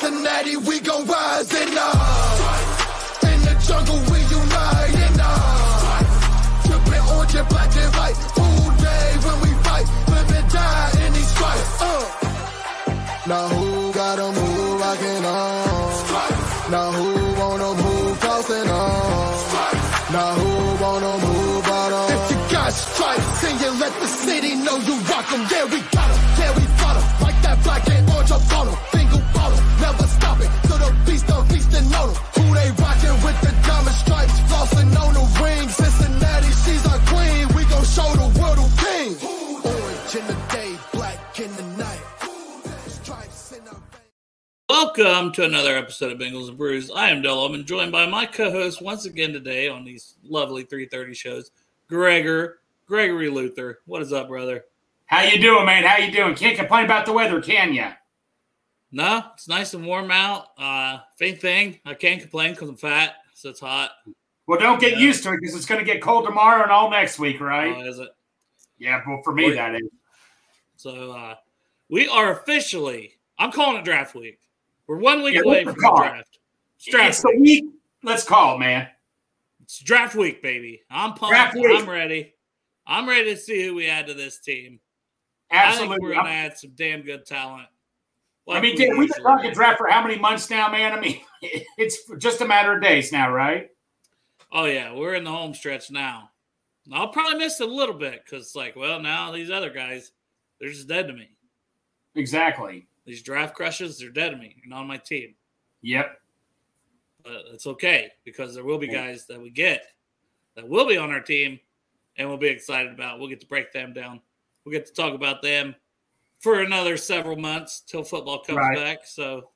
Cincinnati, we gon' rise and uh, in the jungle we unite and uh, tripping orange and black and white. Full day when we fight, live and die in these stripes. Uh. Now who gotta move rockin' on? Now who wanna move crossing on? Now who wanna move out on? If you got stripes and you let the city know you rock 'em, yeah we got 'em, yeah we fought 'em. Like that black and orange up Welcome to another episode of Bengals and Brews. I am Delo. I'm joined by my co-host once again today on these lovely 3:30 shows, Gregor Gregory Luther. What is up, brother? How you doing, man? How you doing? Can't complain about the weather, can you? No, it's nice and warm out. Uh, faint thing, I can't complain because I'm fat, so it's hot. Well, don't get Yeah. used to it because it's going to get cold tomorrow and all next week, right? Oh, is it? yeah, well, for me that is. So uh, we are officially. I'm calling it draft week. We're one week Yeah, away from the draft. It's draft It's week. week. Let's call, it, man. It's draft week, baby. I'm pumped. I'm ready. I'm ready to see who we add to this team. I think Absolutely. we're going to add some damn good talent. I mean, we we've been talking draft for how many months now, man? I mean, it's just a matter of days now, right? Oh yeah, we're in the home stretch now. I'll probably miss it a little bit because, like, well, now these other guys, they're just dead to me. Exactly. These draft crushes, they're dead to me. Not on my team, Yep. but it's okay because there will be guys that we get that will be on our team, and we'll be excited about. We'll get to break them down. We'll get to talk about them for another several months till football comes Right. back. So,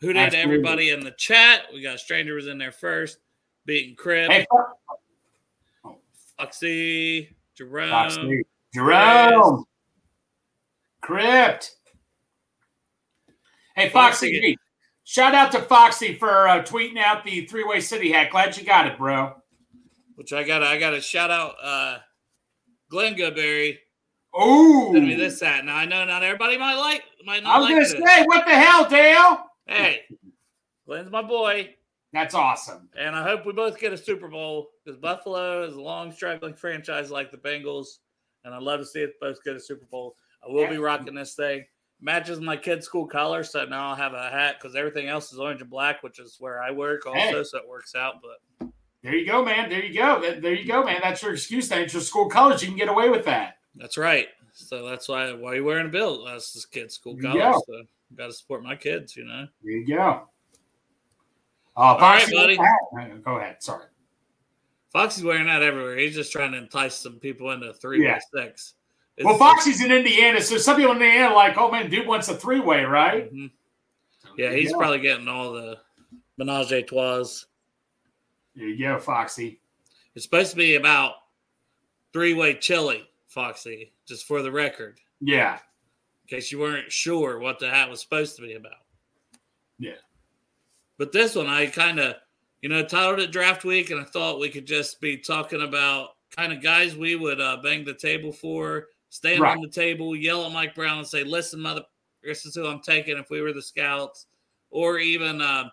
who did Absolutely. everybody in the chat? We got Stranger was in there first, beating Crib, Hey, Foxy, Jerome. Foxy. Jerome. Crypt. Hey, Foxy. G, Shout out to Foxy for uh, tweeting out the three-way city hat. Glad you got it, bro. which I got I got to shout out uh Glenn Goodberry Ooh. sending me this hat. Now I know not everybody might like might I not was like gonna this. say, what the hell, Dale? Hey, Glenn's my boy, That's awesome. and I hope we both get a Super Bowl because Buffalo is a long struggling franchise like the Bengals, and I'd love to see us both get a Super Bowl. I will be rocking this thing. Matches my kid's school color, so now I'll have a hat because everything else is orange and black, which is where I work also, Hey. so it works out. But There you go, man. There you go. There- you go, man. That's your excuse. Then it's your school colors. You can get away with that. That's right. So that's why why you wearing a bill? That's this kid's school colors. go. So got to support my kids, you know. There you go. Oh, right, Foxy, buddy. what the heck? Go ahead. Sorry. Foxy's wearing that everywhere. He's just trying to entice some people into three Yeah. way six. Well, Foxy's in Indiana, so some people in Indiana are like, oh man, dude wants a three-way, right? Mhm. Yeah, he's probably getting all the menage a trois. There you go, Foxy. It's supposed to be about three way chili, Foxy, just for the record, Yeah. in case you weren't sure what the hat was supposed to be about. Yeah. But this one, I kind of, you know, titled it Draft Week, and I thought we could just be talking about kind of guys we would uh, bang the table for, stand Right. on the table, yell at Mike Brown, and say, "Listen, mother, this is who I'm taking." If we were the scouts, or even uh,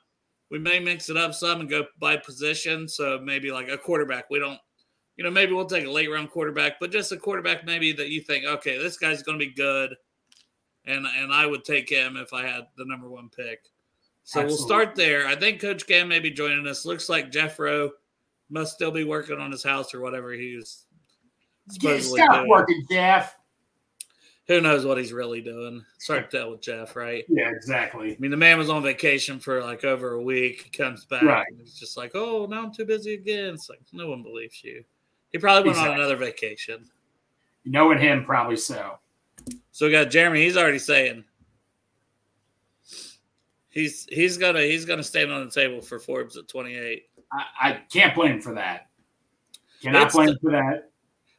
we may mix it up some and go by position. So maybe like a quarterback. We don't, you know, maybe we'll take a late round quarterback, but just a quarterback maybe that you think, okay, this guy's going to be good, and and I would take him if I had the number one pick. So we'll start there. I think Coach Cam may be joining us. Looks like Jeffro must still be working on his house or whatever he's supposedly stop doing. working, Jeff. Who knows what he's really doing? Start tell with Jeff, right? Yeah, exactly. I mean, the man was on vacation for like over a week. He comes back Right. and he's just like, "Oh, now I'm too busy again." It's like no one believes you. He probably went on another vacation. Knowing him, probably so. So we got Jeremy. He's already saying he's he's gonna he's gonna stand on the table for Forbes at 28. I, I can't blame him for that. Cannot It's blame the- for that.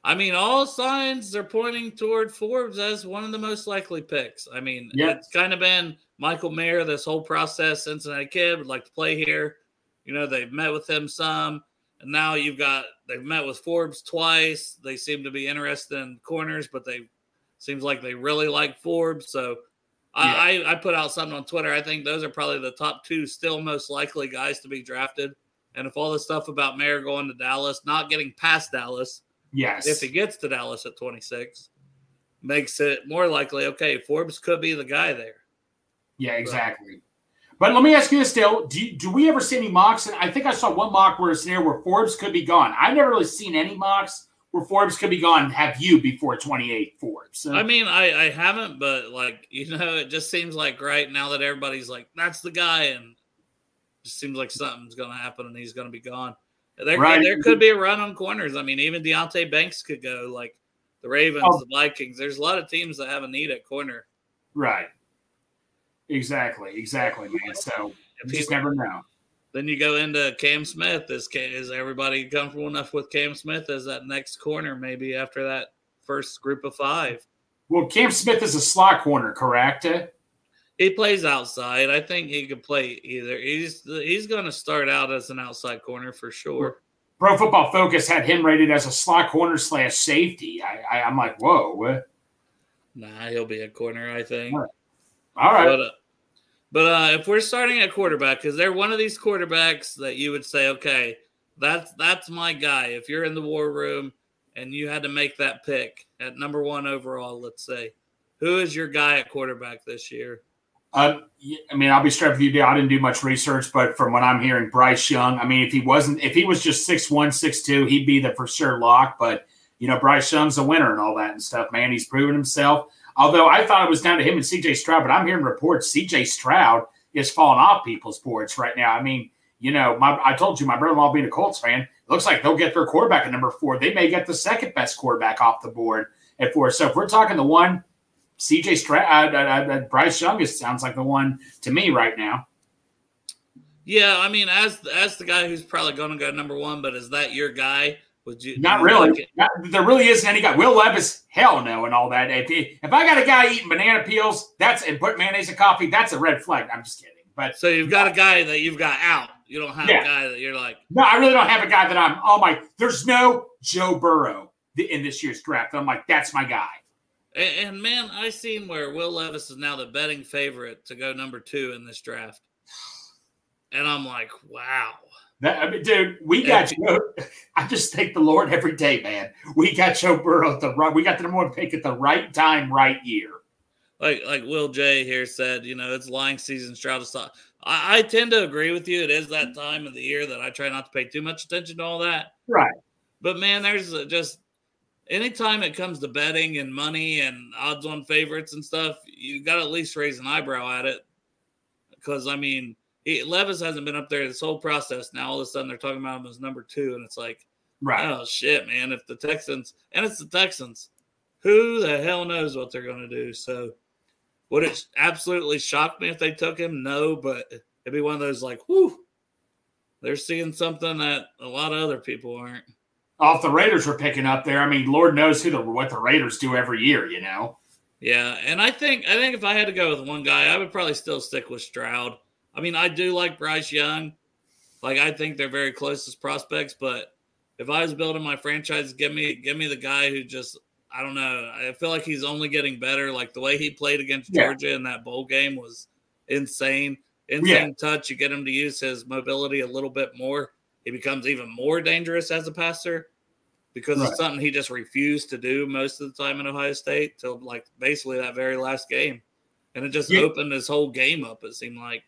I mean, all signs are pointing toward Forbes as one of the most likely picks. I mean, Yeah. it's kind of been Michael Mayer this whole process. Cincinnati kid would like to play here. You know, they've met with him some, and now you've got they've met with Forbes twice. They seem to be interested in corners, but they seems like they really like Forbes. So I, I, I put out something on Twitter. I think those are probably the top two still most likely guys to be drafted. And if all the stuff about Mayer going to Dallas, not getting past Dallas, Yes. if he gets to Dallas at 26, makes it more likely, okay, Forbes could be the guy there. Yeah, exactly. But let me ask you this, Dale. Do, you, do we ever see any mocks? And I think I saw one mock where it's there where Forbes could be gone. I've never really seen any mocks where Forbes could be gone. Have you before 28 Forbes? So, I mean, I, I haven't, but like, you know, it just seems like right now that everybody's like, that's the guy. And it just seems like something's going to happen and he's going to be gone. There, Right. there could be a run on corners. I mean, even Deonte Banks could go, like the Ravens, Oh. the Vikings. There's a lot of teams that have a need at corner. right. Exactly. Exactly, man. So If you just never know. then you go into Cam Smith. Is, is everybody comfortable enough with Cam Smith as that next corner, maybe after that first group of five? Well, Cam Smith is a slot corner, correct? He plays outside. I think he could play either. He's he's going to start out as an outside corner for sure. Pro Football Focus had him rated as a slot corner slash safety. I, I, I'm like, whoa. Nah, he'll be a corner. I think. All right. But uh, but uh, if we're starting at quarterback, because they're one of these quarterbacks that you would say, okay, that's that's my guy. If you're in the war room and you had to make that pick at number one overall, let's say, who is your guy at quarterback this year? Uh, I mean, I'll be straight with you. I didn't do much research, but from what I'm hearing, Bryce Young. I mean, if he wasn't, if he was just six one, six two, he'd be the for sure lock. But you know, Bryce Young's a winner and all that and stuff. Man, he's proven himself. Although I thought it was down to him and C.J. Stroud, but I'm hearing reports C.J. Stroud is falling off people's boards right now. I mean, you know, my I told you, my brother-in-law being a Colts fan, it looks like they'll get their quarterback at number four. They may get the second best quarterback off the board at four. So if we're talking the one CJ Stroud, uh, uh, uh, Bryce Young is sounds like the one to me right now. Yeah, I mean, as as the guy who's probably going to go number one, but is that your guy? Would you Not really. like? Not- there really isn't any guy. Will Levis, hell no, and all that. If, if I got a guy eating banana peels, that's and put mayonnaise in coffee, that's a red flag. I'm just kidding. But So you've got a guy that you've got out. You don't have Yeah. a guy that you're like, no, I really don't have a guy that I'm. Oh my, there's no Joe Burrow in this year's draft. I'm like, that's my guy. And, and man, I seen where Will Levis is now the betting favorite to go number two in this draft, and I'm like, wow. That, I mean, dude, we got Joe. I just thank the Lord every day, man. We got Joe Burrow at the right. We got the number one pick at the right time, right year. Like like Will J here said, you know, it's lying season. Stroud is. I, I tend to agree with you. It is that time of the year that I try not to pay too much attention to all that. Right. But man, there's just anytime it comes to betting and money and odds on favorites and stuff, you got to at least raise an eyebrow at it. Because I mean, he, Levis hasn't been up there this whole process. Now all of a sudden they're talking about him as number two, and it's like, Right. oh shit, man! If the Texans and it's the Texans, who the hell knows what they're going to do? So, would it absolutely shock me if they took him? No, but it'd be one of those like, whew, they're seeing something that a lot of other people aren't. Off the Raiders were picking up there. I mean, Lord knows who the what the Raiders do every year. You know. Yeah, and I think I think if I had to go with one guy, I would probably still stick with Stroud. I mean, I do like Bryce Young. Like I think they're very close as prospects, but if I was building my franchise, give me give me the guy who just I don't know. I feel like he's only getting better. Like the way he played against Yeah. Georgia in that bowl game was insane. Insane touch. You get him to use his mobility a little bit more. He becomes even more dangerous as a passer because Right. it's something he just refused to do most of the time in Ohio State till like basically that very last game. And it just Yeah. opened his whole game up, it seemed like.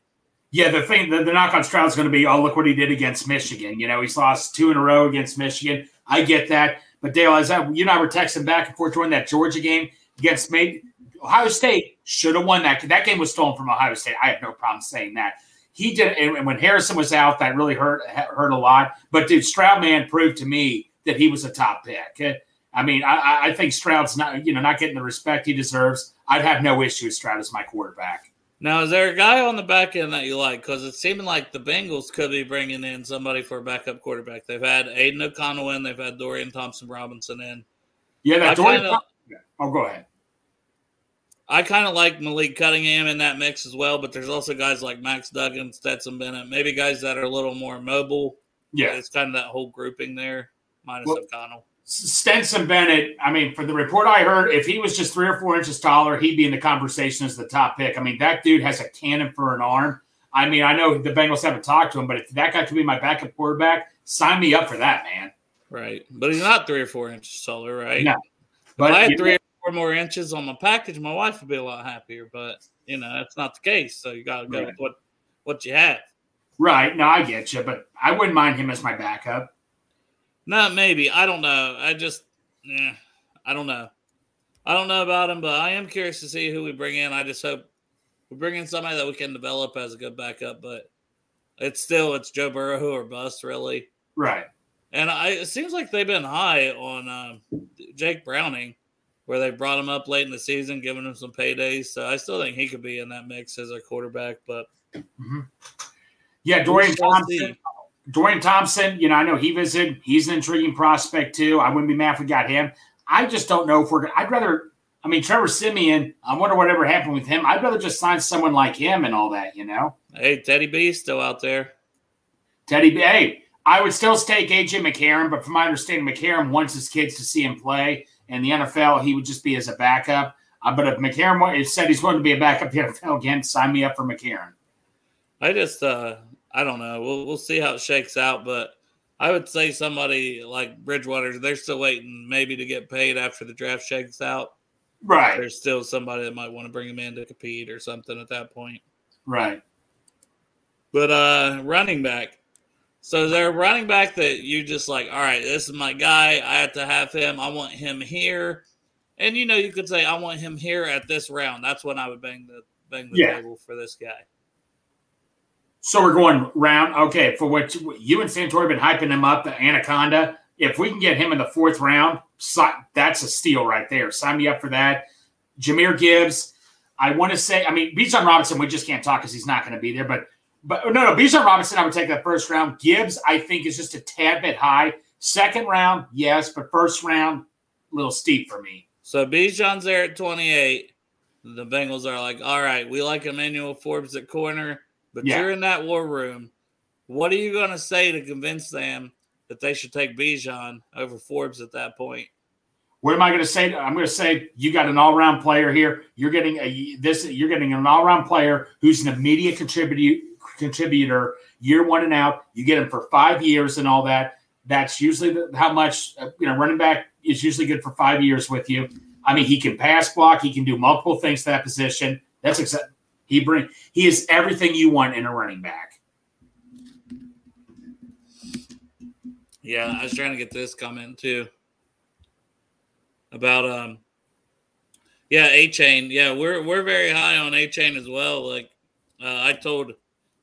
Yeah, the thing, the, the knock on Stroud is going to be, oh, look what he did against Michigan. You know, he's lost two in a row against Michigan. I get that, but Dale, as I, you and I were texting back and forth during that Georgia game against me, Ohio State should have won that. That game was stolen from Ohio State. I have no problem saying that. He did, and when Harrison was out, that really hurt hurt a lot. But dude, Stroud man proved to me that he was a top pick. Eh, I mean, I- I, I think Stroud's not, you know, not getting the respect he deserves. I'd have no issue with Stroud as my quarterback. Now, is there a guy on the back end that you like? Because it's seeming like the Bengals could be bringing in somebody for a backup quarterback. They've had Aidan O'Connell in, they've had Dorian Thompson Robinson in. Yeah, I that Dorian. kinda- oh, go ahead. I kind of like Malik Cunningham in that mix as well, but there's also guys like Max Duggan, Stetson Bennett, maybe guys that are a little more mobile. Yeah. It's kind of that whole grouping there, minus Well- O'Connell. Stetson Bennett, I mean, for the report I heard, if he was just three or four inches taller, he'd be in the conversation as the top pick. I mean, that dude has a cannon for an arm. I mean, I know the Bengals haven't talked to him, but if that guy could be my backup quarterback, sign me up for that, man. Right. But he's not three or four inches taller, right? No. But if I had three or four more inches on my package, my wife would be a lot happier. But you know, that's not the case. So you gotta go right. with what what you have. Right. No, I get you, but I wouldn't mind him as my backup. Not maybe. I don't know. I just, yeah, I don't know. I don't know about him, but I am curious to see who we bring in. I just hope we bring in somebody that we can develop as a good backup. But it's still it's Joe Burrow who or bust, really. Right. And I, it seems like they've been high on um, Jake Browning, where they brought him up late in the season, giving him some paydays. So I still think he could be in that mix as a quarterback. But mm-hmm. yeah, Dorian Thompson. Dorian Thompson, you know, I know he visited. He's an intriguing prospect too. I wouldn't be mad if we got him. I just don't know if we're. I'd rather. I mean, Trevor Siemian. I wonder whatever happened with him. I'd rather just sign someone like him and all that. You know. Hey, Teddy B still out there. Teddy B. Hey, I would still take AJ McCarron, but from my understanding, McCarron wants his kids to see him play. In the NFL, he would just be as a backup. Uh, but if McCarron said he's going to be a backup in the NFL again, sign me up for McCarron. I just uh, I don't know. We'll we'll see how it shakes out, but I would say somebody like Bridgewater, they're still waiting maybe to get paid after the draft shakes out. Right. There's still somebody that might want to bring him in to compete or something at that point. Right. But uh running back. So is there a running back that you just like, all right, this is my guy. I have to have him. I want him here. And you know, you could say, I want him here at this round. That's when I would bang the bang the yeah. table for this guy. So we're going round. Okay, for what you and Santori have been hyping him up, the Anaconda. If we can get him in the fourth round, that's a steal right there. Sign me up for that. Jahmyr Gibbs. I want to say, I mean, Bijan Robinson, we just can't talk because he's not going to be there. But, but no, no, Bijan Robinson, I would take that first round. Gibbs, I think, is just a tad bit high. Second round, yes, but first round, a little steep for me. So Bijan's there at 28. The Bengals are like, all right, we like Emmanuel Forbes at corner. But yeah. you're in that war room. What are you going to say to convince them that they should take Bijan over Forbes at that point? What am I going to say? I'm going to say you got an all-round player here. You're getting a this. You're getting an all-round player who's an immediate contributor. Contributor year one and out. You get him for five years and all that. That's usually the, how much uh, you know. Running back is usually good for five years with you. I mean, he can pass block. He can do multiple things to that position. That's exactly he bring he is everything you want in a running back. Yeah, I was trying to get this comment too. About um yeah Achane yeah we're we're very high on Achane as well. Like uh, I told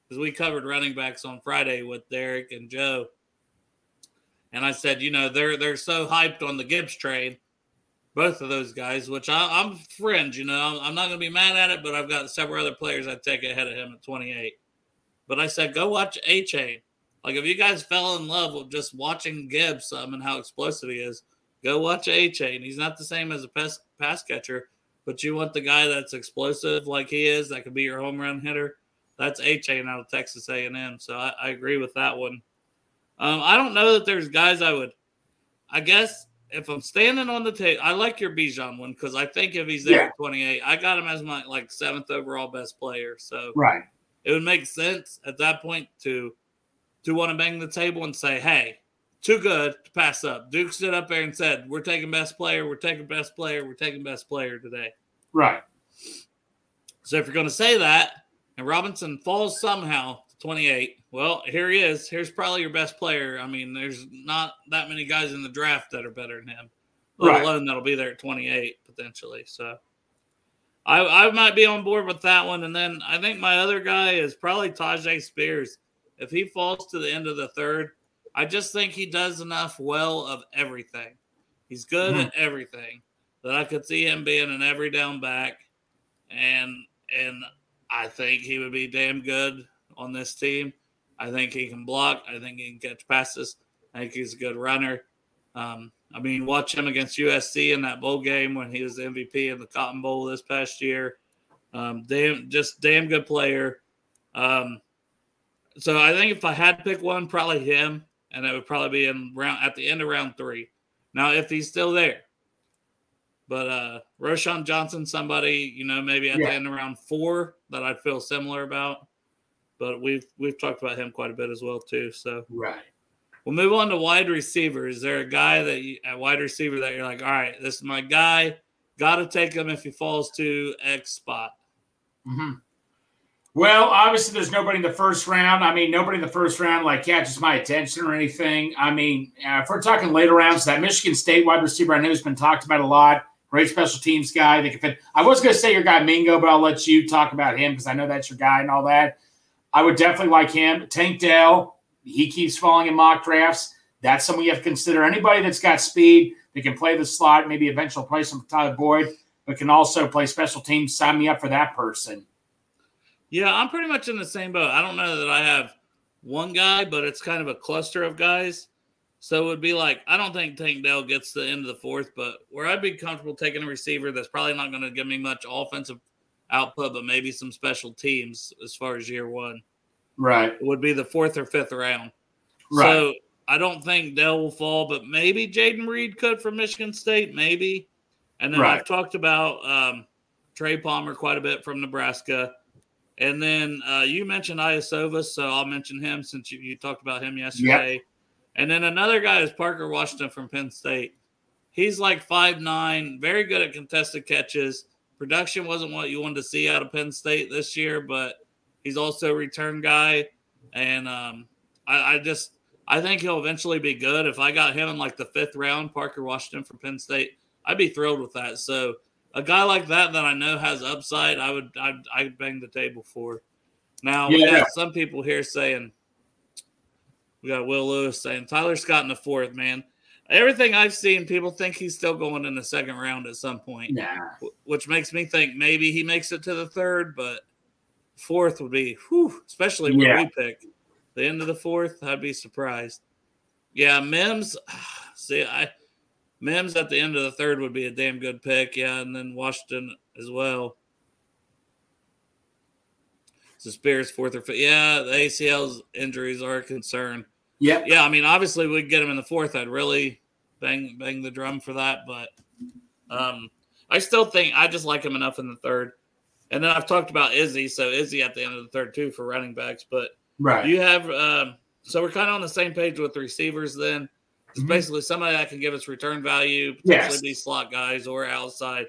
because we covered running backs on Friday with Derek and Joe. And I said you know they're they're so hyped on the Gibbs train both of those guys, which I, am fringe. You know, I'm not going to be mad at it, but I've got several other players I'd take ahead of him at 28. But I said, go watch Achane. Like, if you guys fell in love with just watching Gibbs um, and how explosive he is, go watch Achane. He's not the same as a pass, pass catcher, but you want the guy that's explosive like he is, that could be your home run hitter. That's Achane out of Texas A&M. So I, I agree with that one. Um, I don't know that there's guys I would. I guess if I'm standing on the table, I like your Bijan one because I think if he's there yeah. at 28, I got him as my like seventh overall best player. So right, it would make sense at that point to to want to bang the table and say, hey, too good to pass up. Duke stood up there and said, we're taking best player, we're taking best player, we're taking best player today. Right. So if you're going to say that, and Robinson falls somehow to 28. Well, here he is. Here's probably your best player. I mean, there's not that many guys in the draft that are better than him, let right. alone that'll be there at 28 potentially. So I, I might be on board with that one. And then I think my other guy is probably Tyjae Spears. If he falls to the end of the third, I just think he does enough well of everything. He's good mm-hmm. at everything that I could see him being an every down back. And and I think he would be damn good on this team. I think he can block. I think he can catch passes. I think he's a good runner. Um, I mean, watch him against USC in that bowl game when he was the MVP in the Cotton Bowl this past year. Um, damn, just damn good player. Um, so I think if I had to pick one, probably him, and it would probably be in round at the end of round three. Now, if he's still there, but uh Roschon Johnson, somebody you know maybe at Yeah. the end around four that I'd feel similar about. But we've we've talked about him quite a bit as well too. So Right. we'll move on to wide receiver. Is there a guy that you, at wide receiver that you're like, all right, this is my guy. Got to take him if he falls to X spot. hmm Well, obviously, there's nobody in the first round. I mean, nobody in the first round like catches my attention or anything. I mean, uh, if we're talking later rounds, that Michigan State wide receiver I know has been talked about a lot. Great special teams guy. They can fit. I was going to say your guy Mingo, but I'll let you talk about him because I know that's your guy and all that. I would definitely like him. Tank Dell. He keeps falling in mock drafts. That's something you have to consider. Anybody that's got speed that can play the slot, maybe eventually play some Tyler Boyd, but can also play special teams. Sign me up for that person. Yeah, I'm pretty much in the same boat. I don't know that I have one guy, but it's kind of a cluster of guys. So it would be like I don't think Tank Dell gets the end of the fourth, but where I'd be comfortable taking a receiver that's probably not going to give me much offensive output, but maybe some special teams as far as year one Right. it would be the fourth or fifth round. Right. So I don't think Dell will fall, but maybe Jayden Reed could from Michigan State, maybe. And then Right. I've talked about um, Trey Palmer quite a bit from Nebraska. And then uh, you mentioned Iosivas, so I'll mention him since you, you talked about him yesterday. And then another guy is Parker Washington from Penn State. He's like five nine, very good at contested catches. Production wasn't what you wanted to see out of Penn State this year, but he's also a return guy. And um, I, I just I think he'll eventually be good. If I got him in like the fifth round, Parker Washington from Penn State, I'd be thrilled with that. So a guy like that that I know has upside, I would I'd, I'd bang the table for. Now we got some people here saying we got Will Lewis saying Tyler Scott in the fourth, man. Everything I've seen, people think he's still going in the second round at some point, Nah. which makes me think maybe he makes it to the third, but fourth would be, whew, especially where Yeah. we pick the end of the fourth. I'd be surprised. Yeah, Mims. See, I Mims at the end of the third would be a damn good pick. Yeah, and then Washington as well. So Spears fourth or fifth. Yeah, the ACL's injuries are a concern. Yep. Yeah, I mean, obviously we'd get him in the fourth. I'd really bang bang the drum for that, but um, I still think I just like him enough in the third. And then I've talked about Izzy, so Izzy at the end of the third too for running backs. But Right. you have um, so we're kind of on the same page with the receivers. Then it's Mhm. basically somebody that can give us return value, potentially Yes. be slot guys or outside.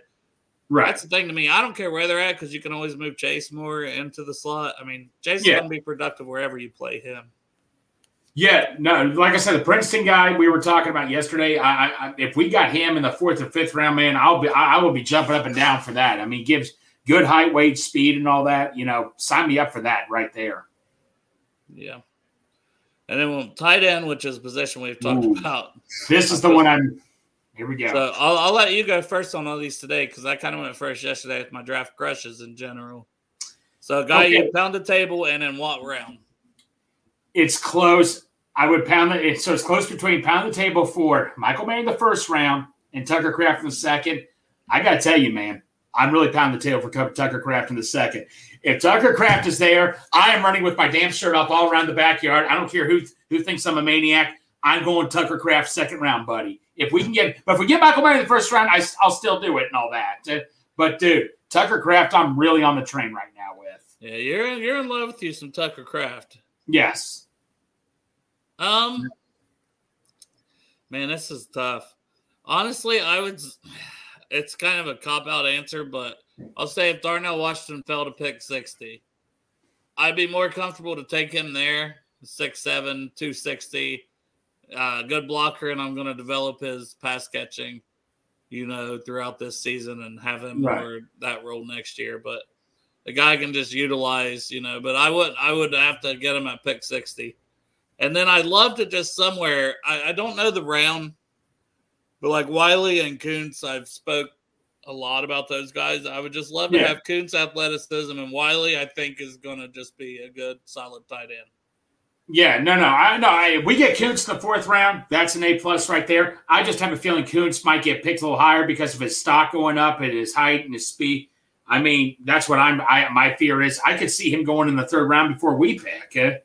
right. That's the thing to me. I don't care where they're at because you can always move Chase more into the slot. I mean, Chase Yeah. be productive wherever you play him. Yeah. No. Like I said, the Princeton guy we were talking about yesterday. I, I, if we got him in the fourth or fifth round, man, I'll be I, I will be jumping up and down for that. I mean, gives good height, weight, speed, and all that. You know, sign me up for that right there. Yeah. And then we'll tight end, which is a position we've talked Ooh. about. This is the one I'm. Here we go. So I'll, I'll let you go first on all these today because I kind of went first yesterday with my draft crushes in general. So, guy, Okay. you pound the table and in what round? it's close. I would pound it. It's, so it's close between pound the table for Michael May in the first round and Tucker Kraft in the second. I got to tell you, man, I'm really pounding the table for Tucker- Tucker Kraft in the second. If Tucker Kraft is there, I am running with my damn shirt off all around the backyard. I don't care who who thinks I'm a maniac. I'm going Tucker Kraft second round, buddy. If we can get, but if we get Michael May in the first round, I, will still do it and all that. Uh, But dude, Tucker Kraft, I'm really on the train right now with. Yeah, you're you're in love with you some Tucker Kraft. Yes. Um, man, this is tough. Honestly, I would. It's kind of a cop out answer, but I'll say if Darnell Washington fell to pick sixty, I'd be more comfortable to take him there. Six seven, two sixty, uh, good blocker, and I'm going to develop his pass catching, you know, throughout this season and have him Right. more that role next year. But the guy can just utilize, you know. But I would I would have to get him at pick sixty. And then I'd love to just somewhere. I, I don't know the round, but like Wiley and Kuntz, I've spoke a lot about those guys. I would just love to have Kuntz athleticism and Wiley. I think is going to just be a good solid tight end. Yeah, no, no, I no. I, we get Kuntz in the fourth round, that's an A plus right there. I just have a feeling Kuntz might get picked a little higher because of his stock going up and his height and his speed. I mean, that's what I'm. I my fear is I could see him going in the third round before we pick. Eh?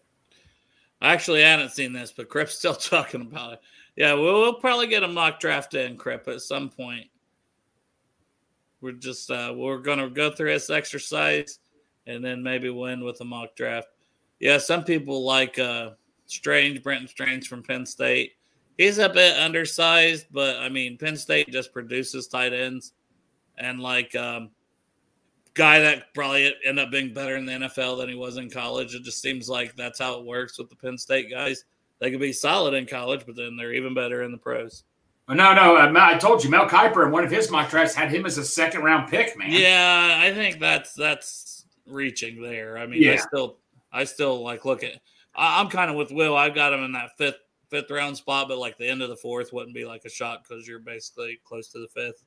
Eh? I actually hadn't seen this, but Crip's still talking about it. Yeah, we'll, we'll probably get a mock draft in, Crip, at some point. We're just uh, we're gonna go through this exercise and then maybe win with a mock draft. Yeah, some people like uh, Strange, Brenton Strange from Penn State. He's a bit undersized, but I mean, Penn State just produces tight ends, and like um, guy that probably end up being better in the NFL than he was in college. It just seems like that's how it works with the Penn State guys. They could be solid in college, but then they're even better in the pros. No, no, uh, I told you, Mel Kiper in one of his mock drafts had him as a second round pick, man. Yeah, I think that's that's reaching there. I mean, yeah. I still, I still like look at. I, I'm kind of with Will. I've got him in that fifth fifth round spot, but like the end of the fourth wouldn't be like a shot because you're basically close to the fifth.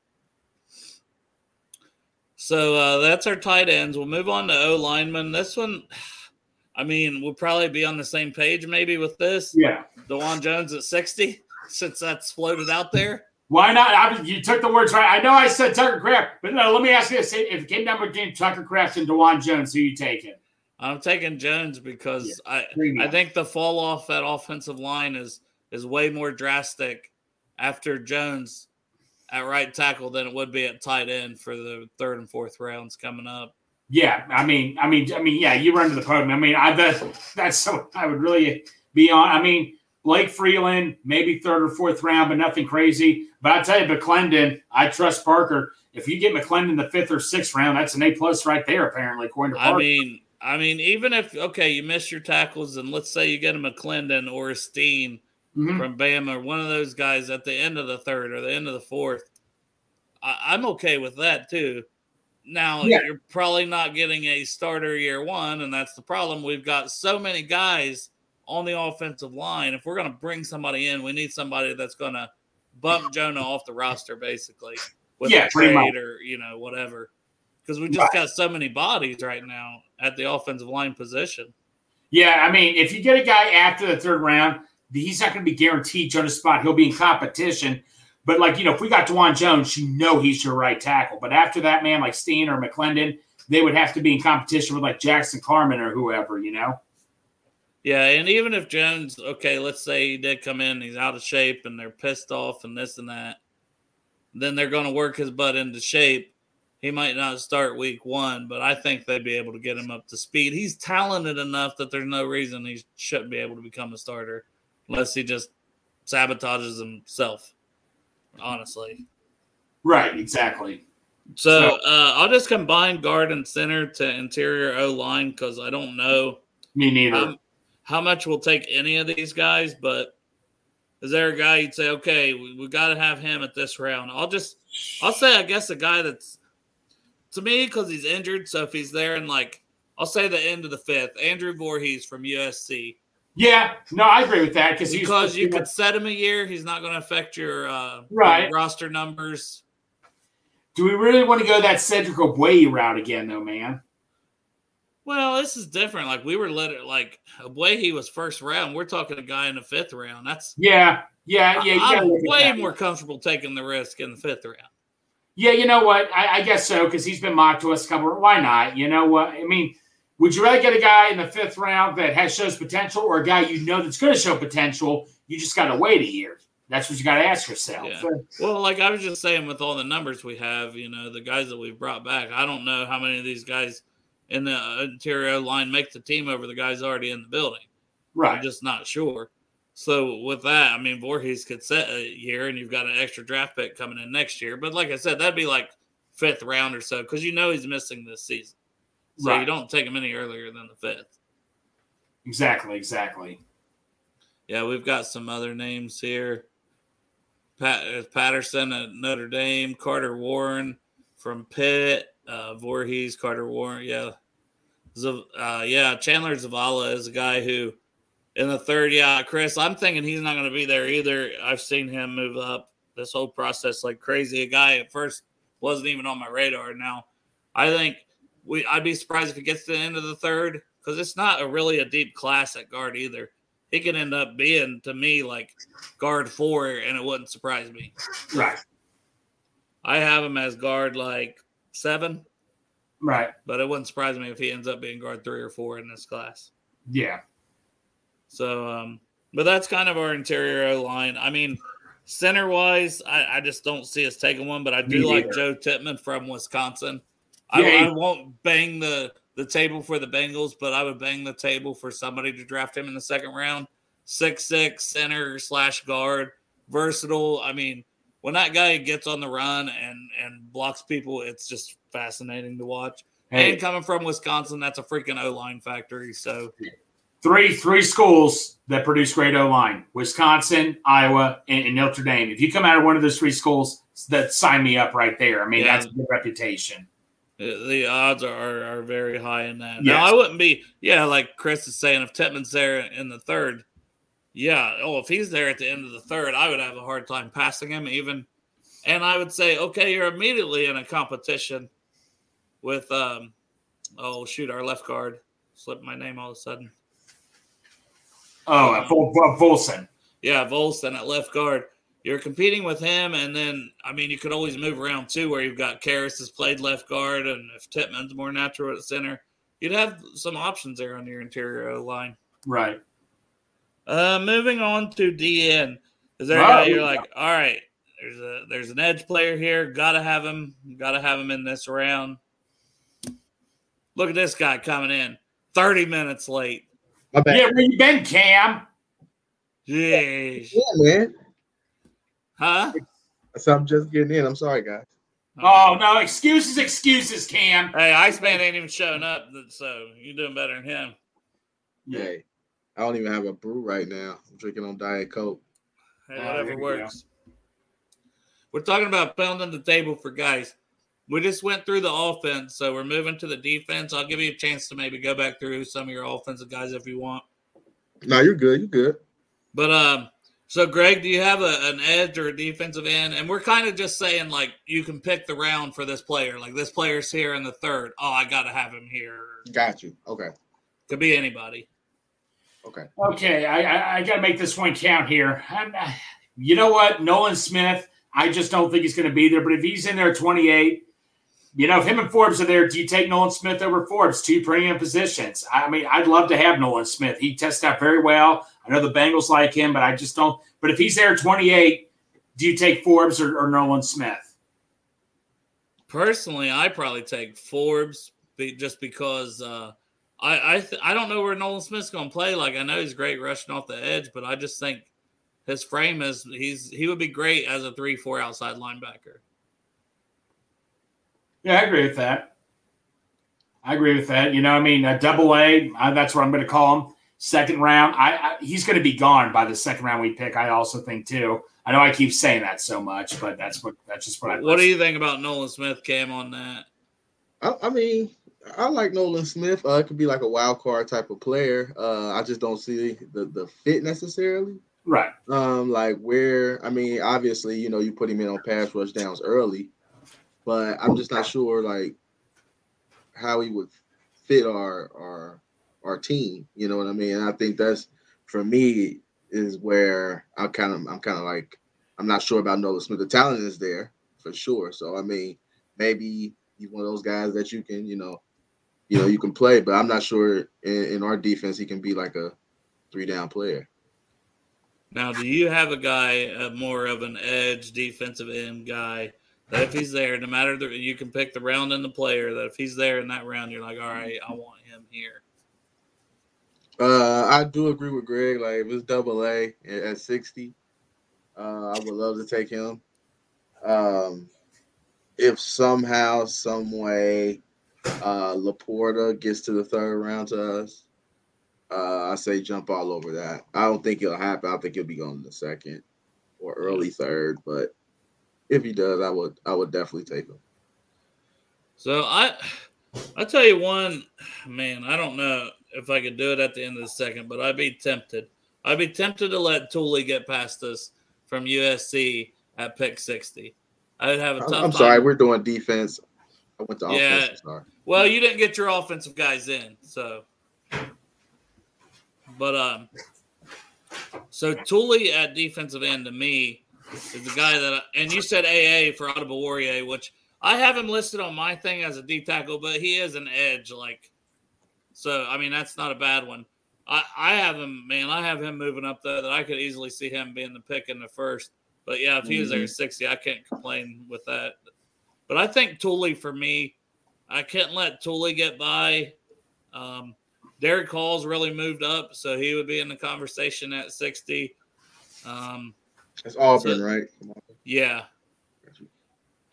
So uh, that's our tight ends. We'll move on to O lineman. This one, I mean, we'll probably be on the same page maybe with this. Yeah. Dawand Jones at 60, since that's floated out there. Why not? I, you took the words right. I know I said Tucker Kraft, but no, let me ask you this. If it came down between Tucker Kraft and Dawand Jones, who you taking? I'm taking Jones because yeah. I I think the fall off that offensive line is is way more drastic after Jones at right tackle than it would be at tight end for the third and fourth rounds coming up. Yeah, I mean, I mean, I mean, yeah, you run to the podium. I mean, I that, that's so I would really be on. I mean, Blake Freeland, maybe third or fourth round, but nothing crazy. But I tell you, McClendon, I trust Parker. If you get McClendon the fifth or sixth round, that's an A plus right there, apparently, according to Parker. I mean, I mean, even if okay, you miss your tackles, and let's say you get a McClendon or a Steen mm-hmm. from Bama, or one of those guys at the end of the third or the end of the fourth, I, am okay with that too. Now yeah. you're probably not getting a starter year one, and that's the problem. We've got so many guys on the offensive line. If we're going to bring somebody in, we need somebody that's going to bump Jonah off the roster, basically, with yeah, a trade or you know whatever. Because we just right. got so many bodies right now at the offensive line position. Yeah, I mean, if you get a guy after the third round, he's not going to be guaranteed Jonah's spot. He'll be in competition. But like, you know, if we got Dawand Jones, you know he's your right tackle. But after that, man, like Steen or McClendon, they would have to be in competition with like Jackson Carman or whoever, you know? Yeah, and even if Jones, okay, let's say he did come in, he's out of shape and they're pissed off and this and that, then they're going to work his butt into shape. He might not start week one, but I think they'd be able to get him up to speed. He's talented enough that there's no reason he shouldn't be able to become a starter unless he just sabotages himself honestly. Right, exactly. So, so uh, I'll just combine guard and center to interior O line because I don't know. Me neither. How, how, much will take any of these guys, but is there a guy you'd say, okay, we, we got to have him at this round? I'll just, I'll say, I guess a guy that's to me because he's injured. So if he's there in like, I'll say the end of the fifth, Andrew Vorhees from USC. Yeah, no, I agree with that because because you could set him a year. He's not going to affect your uh, right roster numbers. Do we really want to go that Cedric Ogbuehi route again, though, man? Well, this is different. Like we were let it like Ogbuehi was first round. We're talking a guy in the fifth round. That's yeah, yeah, yeah. I, am way more comfortable taking the risk in the fifth round. Yeah, you know what? I, I guess so because he's been mocked to us a couple. Why not? You know what? I mean would you rather get a guy in the fifth round that has shows potential, or a guy you know that's going to show potential? You just got to wait a year. That's what you got to ask yourself. Yeah. Well, like I was just saying, with all the numbers we have, you know, the guys that we've brought back, I don't know how many of these guys in the uh, interior line make the team over the guys already in the building. Right. I'm just not sure. So with that, I mean, Vorhees could set a year, and you've got an extra draft pick coming in next year. But like I said, that'd be like fifth round or so because you know he's missing this season. So right. you don't take them any earlier than the fifth. Exactly, exactly. Yeah, we've got some other names here. Pat, uh, Patterson at Notre Dame, Carter Warren from Pitt, uh, Vorhees, Carter Warren. Yeah. Uh, yeah, Chandler Zavala is a guy who in the third, yeah, Chris, I'm thinking he's not going to be there either. I've seen him move up this whole process like crazy. A guy at first wasn't even on my radar. Now, I think we I'd be surprised if he gets to the end of the third because it's not a really a deep class at guard either. He could end up being to me like guard four, and it wouldn't surprise me. Right. I have him as guard like seven. Right. But it wouldn't surprise me if he ends up being guard three or four in this class. Yeah. So um But that's kind of our interior line. I mean, center wise, I, I, just don't see us taking one. But I do like Joe Tippmann from Wisconsin. I, I won't bang the the table for the Bengals, but I would bang the table for somebody to draft him in the second round. Six six center slash guard, versatile. I mean, when that guy gets on the run and and blocks people, it's just fascinating to watch. Hey. And coming from Wisconsin, that's a freaking O line factory. So three three schools that produce great O line: Wisconsin, Iowa, and, and, Notre Dame. If you come out of one of those three schools, that sign me up right there. I mean, yeah. that's a good reputation. The odds are, are very high in that. Yes. Now, I wouldn't be, yeah, like Chris is saying, if Tippmann's there in the third, yeah, oh, if he's there at the end of the third, I would have a hard time passing him even. And I would say, okay, you're immediately in a competition with, um, oh, shoot, our left guard. Slipped my name all of a sudden. Oh, um, Volson. Yeah, Volson at left guard you're competing with him, and then I mean you could always move around too, where you've got Karras has played left guard, and if Tippmann's more natural at center, you'd have some options there on your interior line. Right. Uh, moving on to DN. Is there a guy you're like, all right, there's a there's an edge player here, gotta have him, gotta have him in this round. Look at this guy coming in 30 minutes late. Yeah, where you been, Cam? Jeez. Yeah, man. Huh? So I'm just getting in. I'm sorry, guys. Oh no, excuses, excuses, Cam. Hey, Iceman ain't even showing up, so you're doing better than him. Yeah. Hey, I don't even have a brew right now. I'm drinking on Diet Coke. Hey, whatever oh, works. We're talking about pounding the table for guys. We just went through the offense, so we're moving to the defense. I'll give you a chance to maybe go back through some of your offensive guys if you want. No, you're good. You're good. But um, so, Greg, do you have a, an edge or a defensive end? And we're kind of just saying, like, you can pick the round for this player. Like, this player's here in the third. Oh, I got to have him here. Got you. Okay. Could be anybody. Okay. Okay. I, I, I got to make this one count here. I'm, uh, you know what? Nolan Smith, I just don't think he's going to be there. But if he's in there at 28, you know, if him and Forbes are there, do you take Nolan Smith over Forbes? Two premium positions. I mean, I'd love to have Nolan Smith. He tests out very well. I know the Bengals like him, but I just don't. But if he's there 28, do you take Forbes or, or Nolan Smith? Personally, I probably take Forbes just because uh, I I, th- I don't know where Nolan Smith's going to play. Like I know he's great rushing off the edge, but I just think his frame is he's he would be great as a three four outside linebacker. Yeah, I agree with that. I agree with that. You know, I mean, a double A, that's what I'm going to call him. Second round, I, I he's going to be gone by the second round we pick. I also think too. I know I keep saying that so much, but that's what that's just what I. What do you think about Nolan Smith? Came on that. I, I mean, I like Nolan Smith. Uh, it could be like a wild card type of player. Uh, I just don't see the the fit necessarily. Right. Um, like where I mean, obviously, you know, you put him in on pass rush downs early, but I'm just not sure like how he would fit our our our team. You know what I mean? And I think that's for me is where I kind of I'm kind of like I'm not sure about Nolan Smith. The talent is there for sure. So I mean, maybe he's one of those guys that you can you know you know you can play, but I'm not sure in, in our defense he can be like a three down player. Now, do you have a guy uh, more of an edge defensive end guy? That if he's there, no matter the, you can pick the round and the player. That if he's there in that round, you're like, all right, I want him here. Uh, I do agree with Greg. Like if it's double A at 60, uh, I would love to take him. Um, if somehow, some way, uh, LaPorta gets to the third round to us, uh, I say jump all over that. I don't think it'll happen. I think he'll be going in the second or early third, but if he does, I would I would definitely take him. So I I tell you one, man, I don't know if I could do it at the end of the second, but I'd be tempted. I'd be tempted to let Tuli get past us from USC at pick 60. I'd have a tough I'm sorry, we're doing defense. I went to yeah. offense. Sorry. Well, you didn't get your offensive guys in, so but um so Tuli at defensive end to me is the guy that, I, and you said AA for Adebawore, which I have him listed on my thing as a D tackle, but he is an edge. Like, so I mean, that's not a bad one. I, I have him, man. I have him moving up though. that I could easily see him being the pick in the first. But yeah, if he was there at 60, I can't complain with that. But I think Tuli for me, I couldn't let Tuli get by. Um, Derick Hall's really moved up, so he would be in the conversation at 60. Um, It's Auburn, So- right? yeah.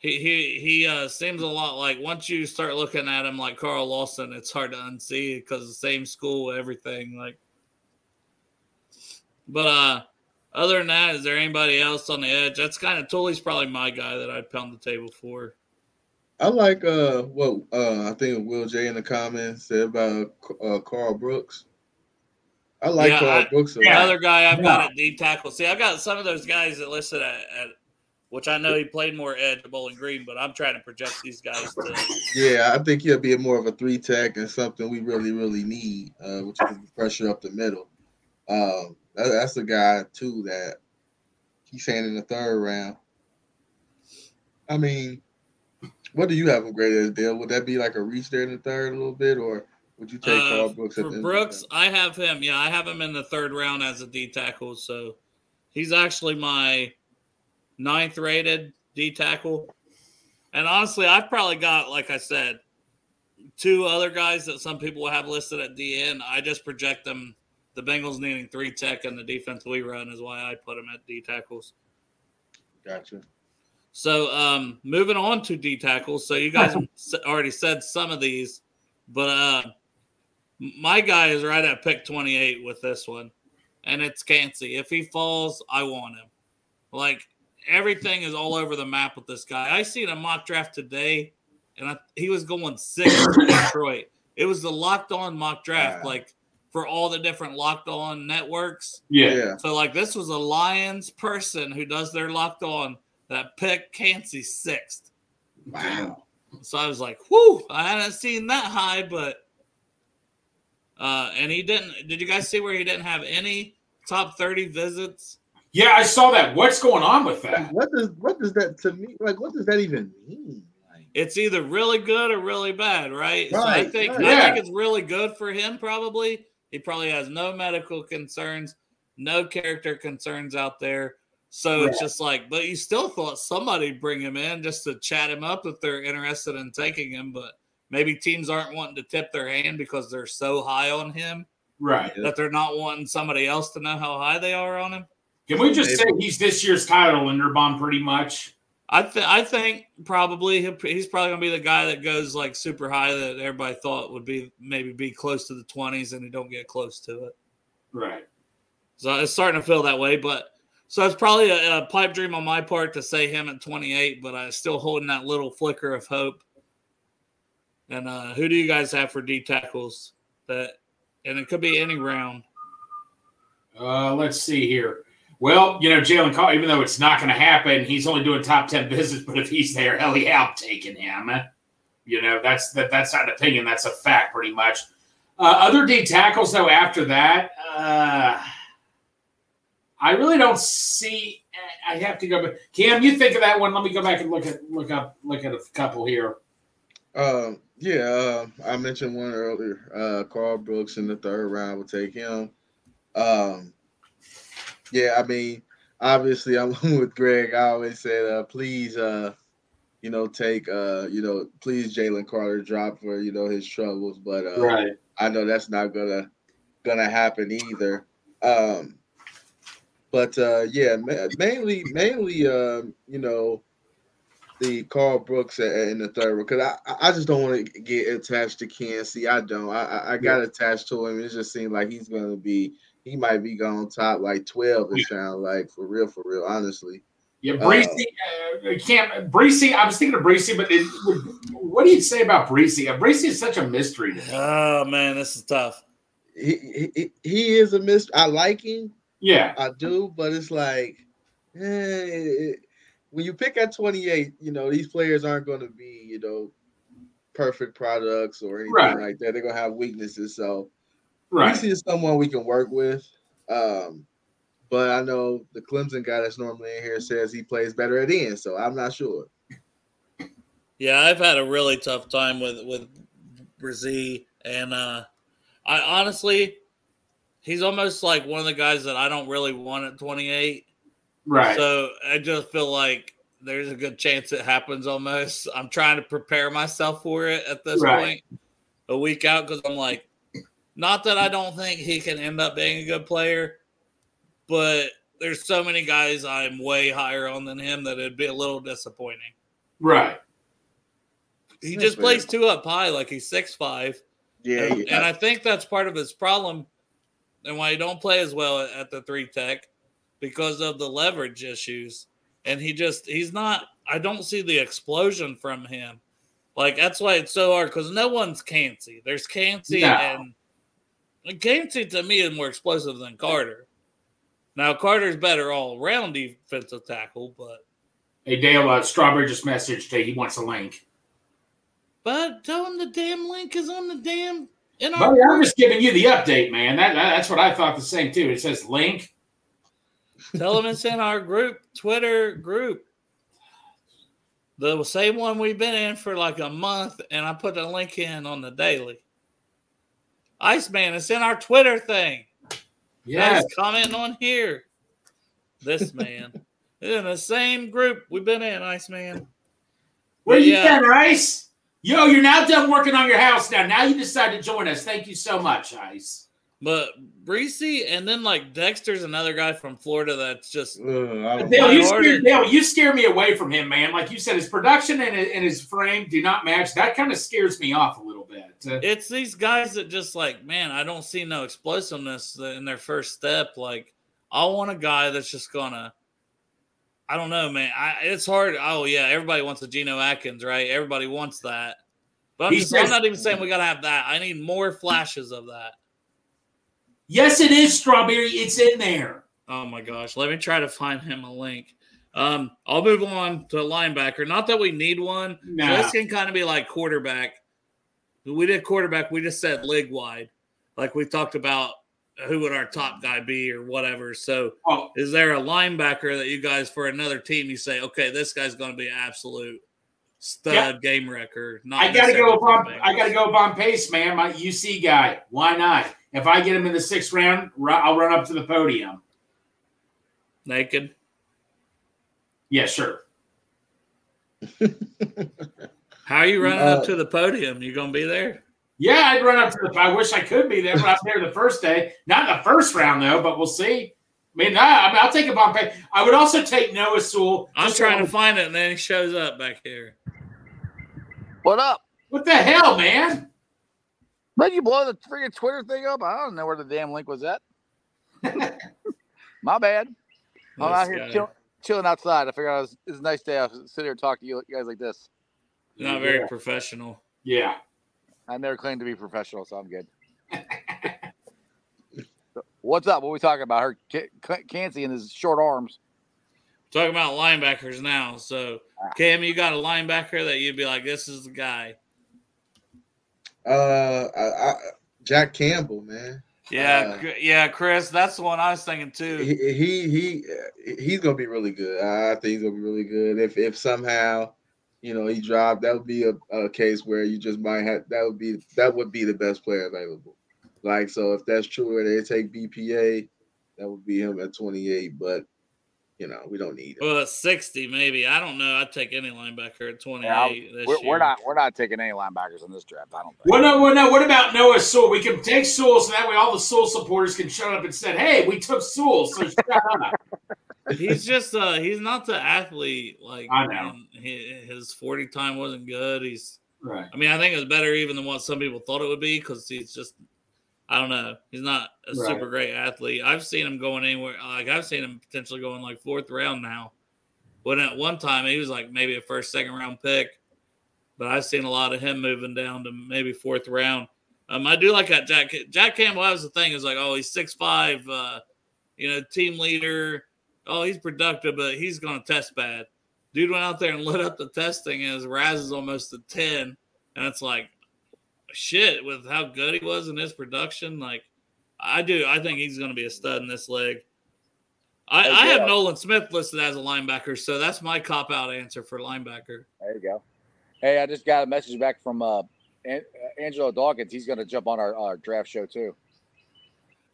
He he he uh, seems a lot like once you start looking at him like Carl Lawson, it's hard to unsee because the same school, everything like. But uh, other than that, is there anybody else on the edge? That's kind of Tuli's probably my guy that I'd pound the table for. I like uh what uh I think Will J in the comments said about uh Karl Brooks. I like Yeah, Carl I- Brooks. a lot. Another guy I've got Yeah. at deep tackle. See, I've got some of those guys that listed at, at which I know he played more edge at Bowling Green, but I'm trying to project these guys to Yeah, I think he'll be more of a three tech and something we really, really need, uh, which is pressure up the middle. Um, that, that's a guy too that he's saying in the third round. I mean, what do you have him graded as Dale? Would that be like a reach there in the third a little bit, or would you take Uh, Karl Brooks at for the end Brooks, I have him. Yeah, I have him in the third round as a D tackle. So he's actually my ninth rated D tackle. And honestly, I've probably got, like I said, two other guys that some people have listed at DN. I just project them. The Bengals needing three tech and the defense we run is why I put them at D tackles. gotcha. So um, moving on to D tackles. So you guys already said some of these, but uh, my guy is right at pick 28 with this one, and it's Kancey. If he falls, I want him. Like everything is all over the map with this guy. I seen a mock draft today, and I, he was going six for Detroit. It was the locked on mock draft, Wow. like for all the different locked on networks. Yeah. Yeah, So like this was a Lions person who does their locked on that picked Kancey sixth. wow. So I was like, whew, I hadn't seen that high, but uh and he didn't did you guys see where he didn't have any top 30 visits? Yeah, I saw that. What's going on with that? What does what does that to me like? What does that even mean? Like, It's either really good or really bad, right? so I think right. I Yeah. think it's really good for him probably. He probably has no medical concerns, no character concerns out there. So it's just like, but you still thought somebody'd bring him in just to chat him up if they're interested in taking him, but maybe teams aren't wanting to tip their hand because they're so high on him Right. that they're not wanting somebody else to know how high they are on him. Can we just say he's this year's Tyler Linderbaum pretty much? I th- I think probably he's probably gonna be the guy that goes like super high that everybody thought would be maybe be close to the twenties and he don't get close to it. Right. So it's starting to feel that way, but so it's probably a, a pipe dream on my part to say him at 28, but I'm still holding that little flicker of hope. And uh, who do you guys have for D tackles? That and it could be any round. Uh, let's see here. Well, you know, Jalen Carter, even though it's not going to happen, he's only doing top 10 visits, but if he's there, hell yeah, I'm taking him. You know, that's that, that's not an opinion. That's a fact, pretty much. Uh, other D tackles, though, after that, uh, I really don't see. I have to go back. Cam, you think of that one? Let me go back and look at look up look at a couple here. Um, yeah, uh, I mentioned one earlier. Uh, Karl Brooks in the third round will take him. Um, yeah, I mean, obviously, I'm with Greg. I always said, uh, please, uh, you know, take, uh, you know, please, Jalen Carter drop for you know his troubles, but uh, I know that's not gonna gonna happen either. Um, but uh, yeah, ma- mainly mainly um, you know the Karl Brooks in the third because I I just don't want to get attached to Kancey. I don't. I I- I got attached to him. It just seemed like he's gonna be he might be going top like twelve. It sounds like for real, for real. Honestly, Yeah, Bresee. Uh, can't Bresee. I was thinking of Bresee, but it, what do you say about Bresee? Uh, Bresee is such a mystery to me. Oh man, this is tough. he he, he is a mystery. I like him. Yeah, I do, but it's like, eh, when you pick at 28, you know, these players aren't going to be, you know, perfect products or anything Right. like that. They're going to have weaknesses. So, right. Reese is someone we can work with. Um, but I know the Clemson guy that's normally in here says he plays better at end. So, I'm not sure. Yeah, I've had a really tough time with with Bresee, and uh, I honestly, he's almost like one of the guys that I don't really want at 28. Right. So I just feel like there's a good chance it happens almost. I'm trying to prepare myself for it at this Right. point, a week out, because I'm like, not that I don't think he can end up being a good player, but there's so many guys I'm way higher on than him that it'd be a little disappointing. right. He That's just fair. plays two up high, like he's six five. Yeah, and, yeah. and I think that's part of his problem and why he don't play as well at, at the three tech because of the leverage issues. And he just he's not. I don't see the explosion from him. Like that's why it's so hard because no one's Kancey. There's Kancey No. and, Kancey to me is more explosive than Carter. Now Carter's better all around defensive tackle, but Hey Dale, uh, Strawberry just messaged. Hey, he wants a link. but tell him the damn link is on the damn in our Buddy, I'm just giving you the update, man. That, that- that's what I thought the same too. It says link. Tell them it's in our group, Twitter group. The same one we've been in for like a month, and I put the link in on the daily. Iceman, it's in our Twitter thing. Yeah. Guys, comment on here. This man. in the same group we've been in, Iceman. Where you uh, Yeah. been, Ice? Yo, you're now done working on your house now. Now you decide to join us. Thank you so much, Ice. But Bresee and then like Dexter's another guy from Florida that's just Ugh, Dale, you order- scare, Dale, you scare me away from him, man. Like you said, his production and, and his frame do not match. That kind of scares me off a little bit. Uh, it's these guys that just like, man, I don't see no explosiveness in their first step. Like, I want a guy that's just gonna. I don't know, man. I, it's hard. Oh yeah, everybody wants a Geno Atkins, right? Everybody wants that. But I'm, He just, I'm not even saying we gotta have that. I need more flashes of that. Yes, it is strawberry. It's in there. Oh my gosh, let me try to find him a link. Um, I'll move on to linebacker. Not that we need one. Nah. This can kind of be like quarterback. We did quarterback. We just said league wide, like we talked about who would our top guy be or whatever. So, Oh, is there a linebacker that you guys for another team you say, okay, this guy's going to be absolute stud Yeah. game wrecker? Not I gotta go necessarily upon. for the I gotta Bengals. go Ivan Pace, man. My UC guy. Why not? If I get him in the sixth round, I'll run up to the podium. naked. Yeah, sure. How are you running Uh, up to the podium? You going to be there? Yeah, I'd run up to the. I wish I could be there, but I'm there the first day. Not in the first round though, but we'll see. I mean, I, I mean, I'll take a bomb pay. I would also take Noah Sewell. I'm trying so- to find it, and then he shows up back here. What up? What the hell, man? Did you blow the freaking Twitter thing up? I don't know where the damn link was at. My bad. I'm This out here chill, chilling outside. I figured it was, it's a nice day. I'll sit here and talk to you guys like this. Not very Yeah. professional. Yeah. I never claimed to be professional, so I'm good. So, What's up? What we talking about? Her Kancey and his short arms. Talking about linebackers now. So, Ah. Cam, you got a linebacker that you'd be like, this is the guy. Uh, I, I, Jack Campbell, man. Yeah, Uh, yeah, Chris. That's the one I was thinking too. He he he he's gonna be really good. I think he's gonna be really good. If if somehow, you know, he dropped, that would be a, a case where you just might have that would be that would be the best player available. Like so, if that's true, where they take BPA, that would be him at 28. But you know, we don't need it. Well, 60, maybe. I don't know. I'd take any linebacker at 28 Yeah, We're, we're not we're not taking any linebackers in this draft. I don't think. What no, what no, what about Noah Sewell? We can take Sewell so that way all the Sewell supporters can shut up and say, "Hey, we took Sewell." So shut up. He's just, uh, he's not the athlete. Like, I know. and he- his 40 time wasn't good. He's, Right. I mean, I think it was better even than what some people thought it would be because he's just, I don't know. He's not a Right. super great athlete. I've seen him going anywhere. Like, I've seen him potentially going like fourth round now. When at one time he was like maybe a first, second round pick. But I've seen a lot of him moving down to maybe fourth round. Um, I do like that Jack Jack Campbell. That was the thing is like, oh, he's six five, uh, you know, team leader. Oh, he's productive, but he's going to test bad. Dude went out there and lit up the testing, and his RAS is almost a ten, and it's like, shit. With how good he was in his production, like, I do. I think he's going to be a stud in this league. I, I have Nolan Smith listed as a linebacker, so that's my cop out answer for linebacker. There you go. Hey, I just got a message back from uh, An- uh, Angelo Dawkins. He's going to jump on our, our draft show too.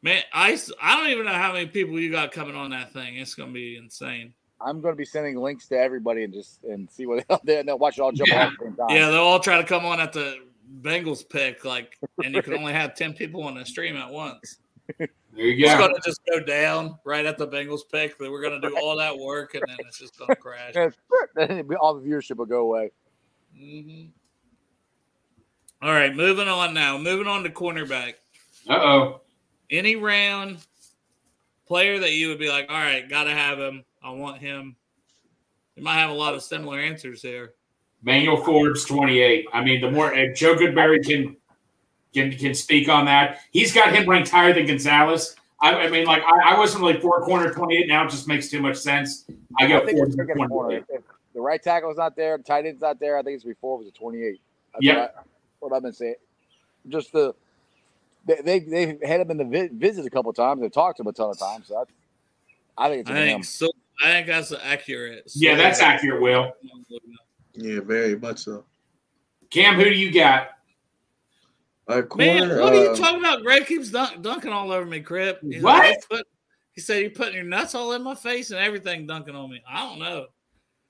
Man, I, I don't even know how many people you got coming on that thing. It's gonna be insane. I'm going to be sending links to everybody and just and see what they and they'll watch it all jump Yeah. on at the same time. Yeah, they'll all try to come on at the Bengals pick, like, and you can only have ten people on the stream at once. There you It's gonna just go down right at the Bengals pick. That we're gonna do all that work, and then it's just gonna crash. All the viewership will go away. hmm All right, moving on now. Moving on to cornerback. Uh oh. Any round player that you would be like, all right, gotta have him. I want him. You might have a lot of similar answers here. Manuel Forbes, 28. I mean, the more if Joe Goodberry can can can speak on that, he's got him ranked higher than Gonzalez. I, I mean, like I, I wasn't really four corner 28. Now it just makes too much sense. I I go think Forbes it's at picking a corner. 28. If, if the right tackle is not there, tight end's not there, I think it's before it was a 28. That's Yep. what, I, what I've been saying. Just the they they they've had him in the vi- visit a couple times. They've talked to him a ton of times. So that's, I think it's I him. think so. I think that's accurate. Yeah, that's accurate. Will Yeah, very much so. Cam, who do you got? Uh, Man, corner, what are you uh, talking about? Greg keeps dunk, dunking all over me, Crip. He's What? Like, put-" he said you're putting your nuts all in my face and everything dunking on me. I don't know.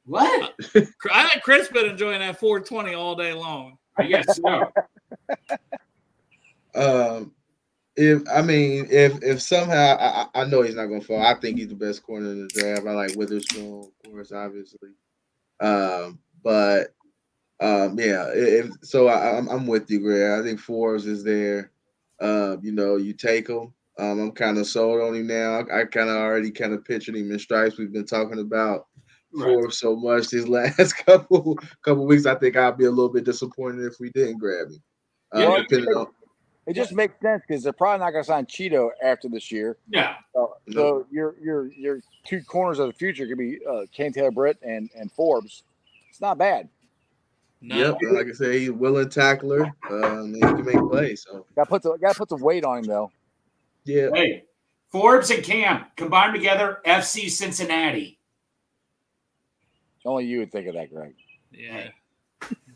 What? I think Chris been enjoying that 420 all day long. I guess so. Um, if I mean, if if somehow I, I I know he's not gonna fall, I think he's the best corner in the draft. I like Witherspoon, of course, obviously. Um, but um, yeah, if so, I, I'm I'm with you, Greg. I think Forbes is there. Um, you know, you take him. Um, I'm kind of sold on him now. I, I kind of already kind of pictured him in stripes. We've been talking about Right. Forbes so much these last couple couple weeks. I think I'd be a little bit disappointed if we didn't grab him. Um, Yeah, depending on It just makes sense because they're probably not going to sign Cheeto after this year. Yeah. So, No. your your your two corners of the future could be uh, Kane Taylor Britt and and Forbes. It's not bad. No. Yep, like I said, he's a willing tackler. Um, he can make plays. So Got to put the got put some weight on him though. yeah, Hey, Forbes and Cam combined together, FC Cincinnati. Only you would think of that, Greg. Yeah.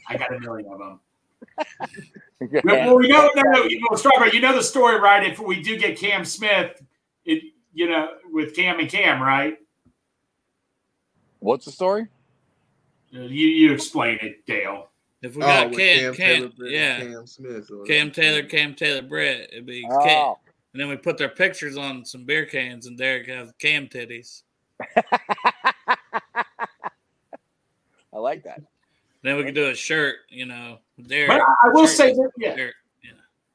I got a million of them. Well, we know, no, no, you know, Strawberry, you know the story, right? If we do get Cam Smith, it, you know, with Cam and Cam, right? What's the story? You you explain it, Dale. If we got oh, with Cam, Cam, Taylor, yeah, Cam Smith. or- Cam Taylor, Cam Taylor, Brett, it'd be oh. Cam. Oh, And then we put their pictures on some beer cans, and Derek have Cam titties. I like that. Then we could do a shirt, you know. Derek. But I, I will shirt say is that, yeah, Derek.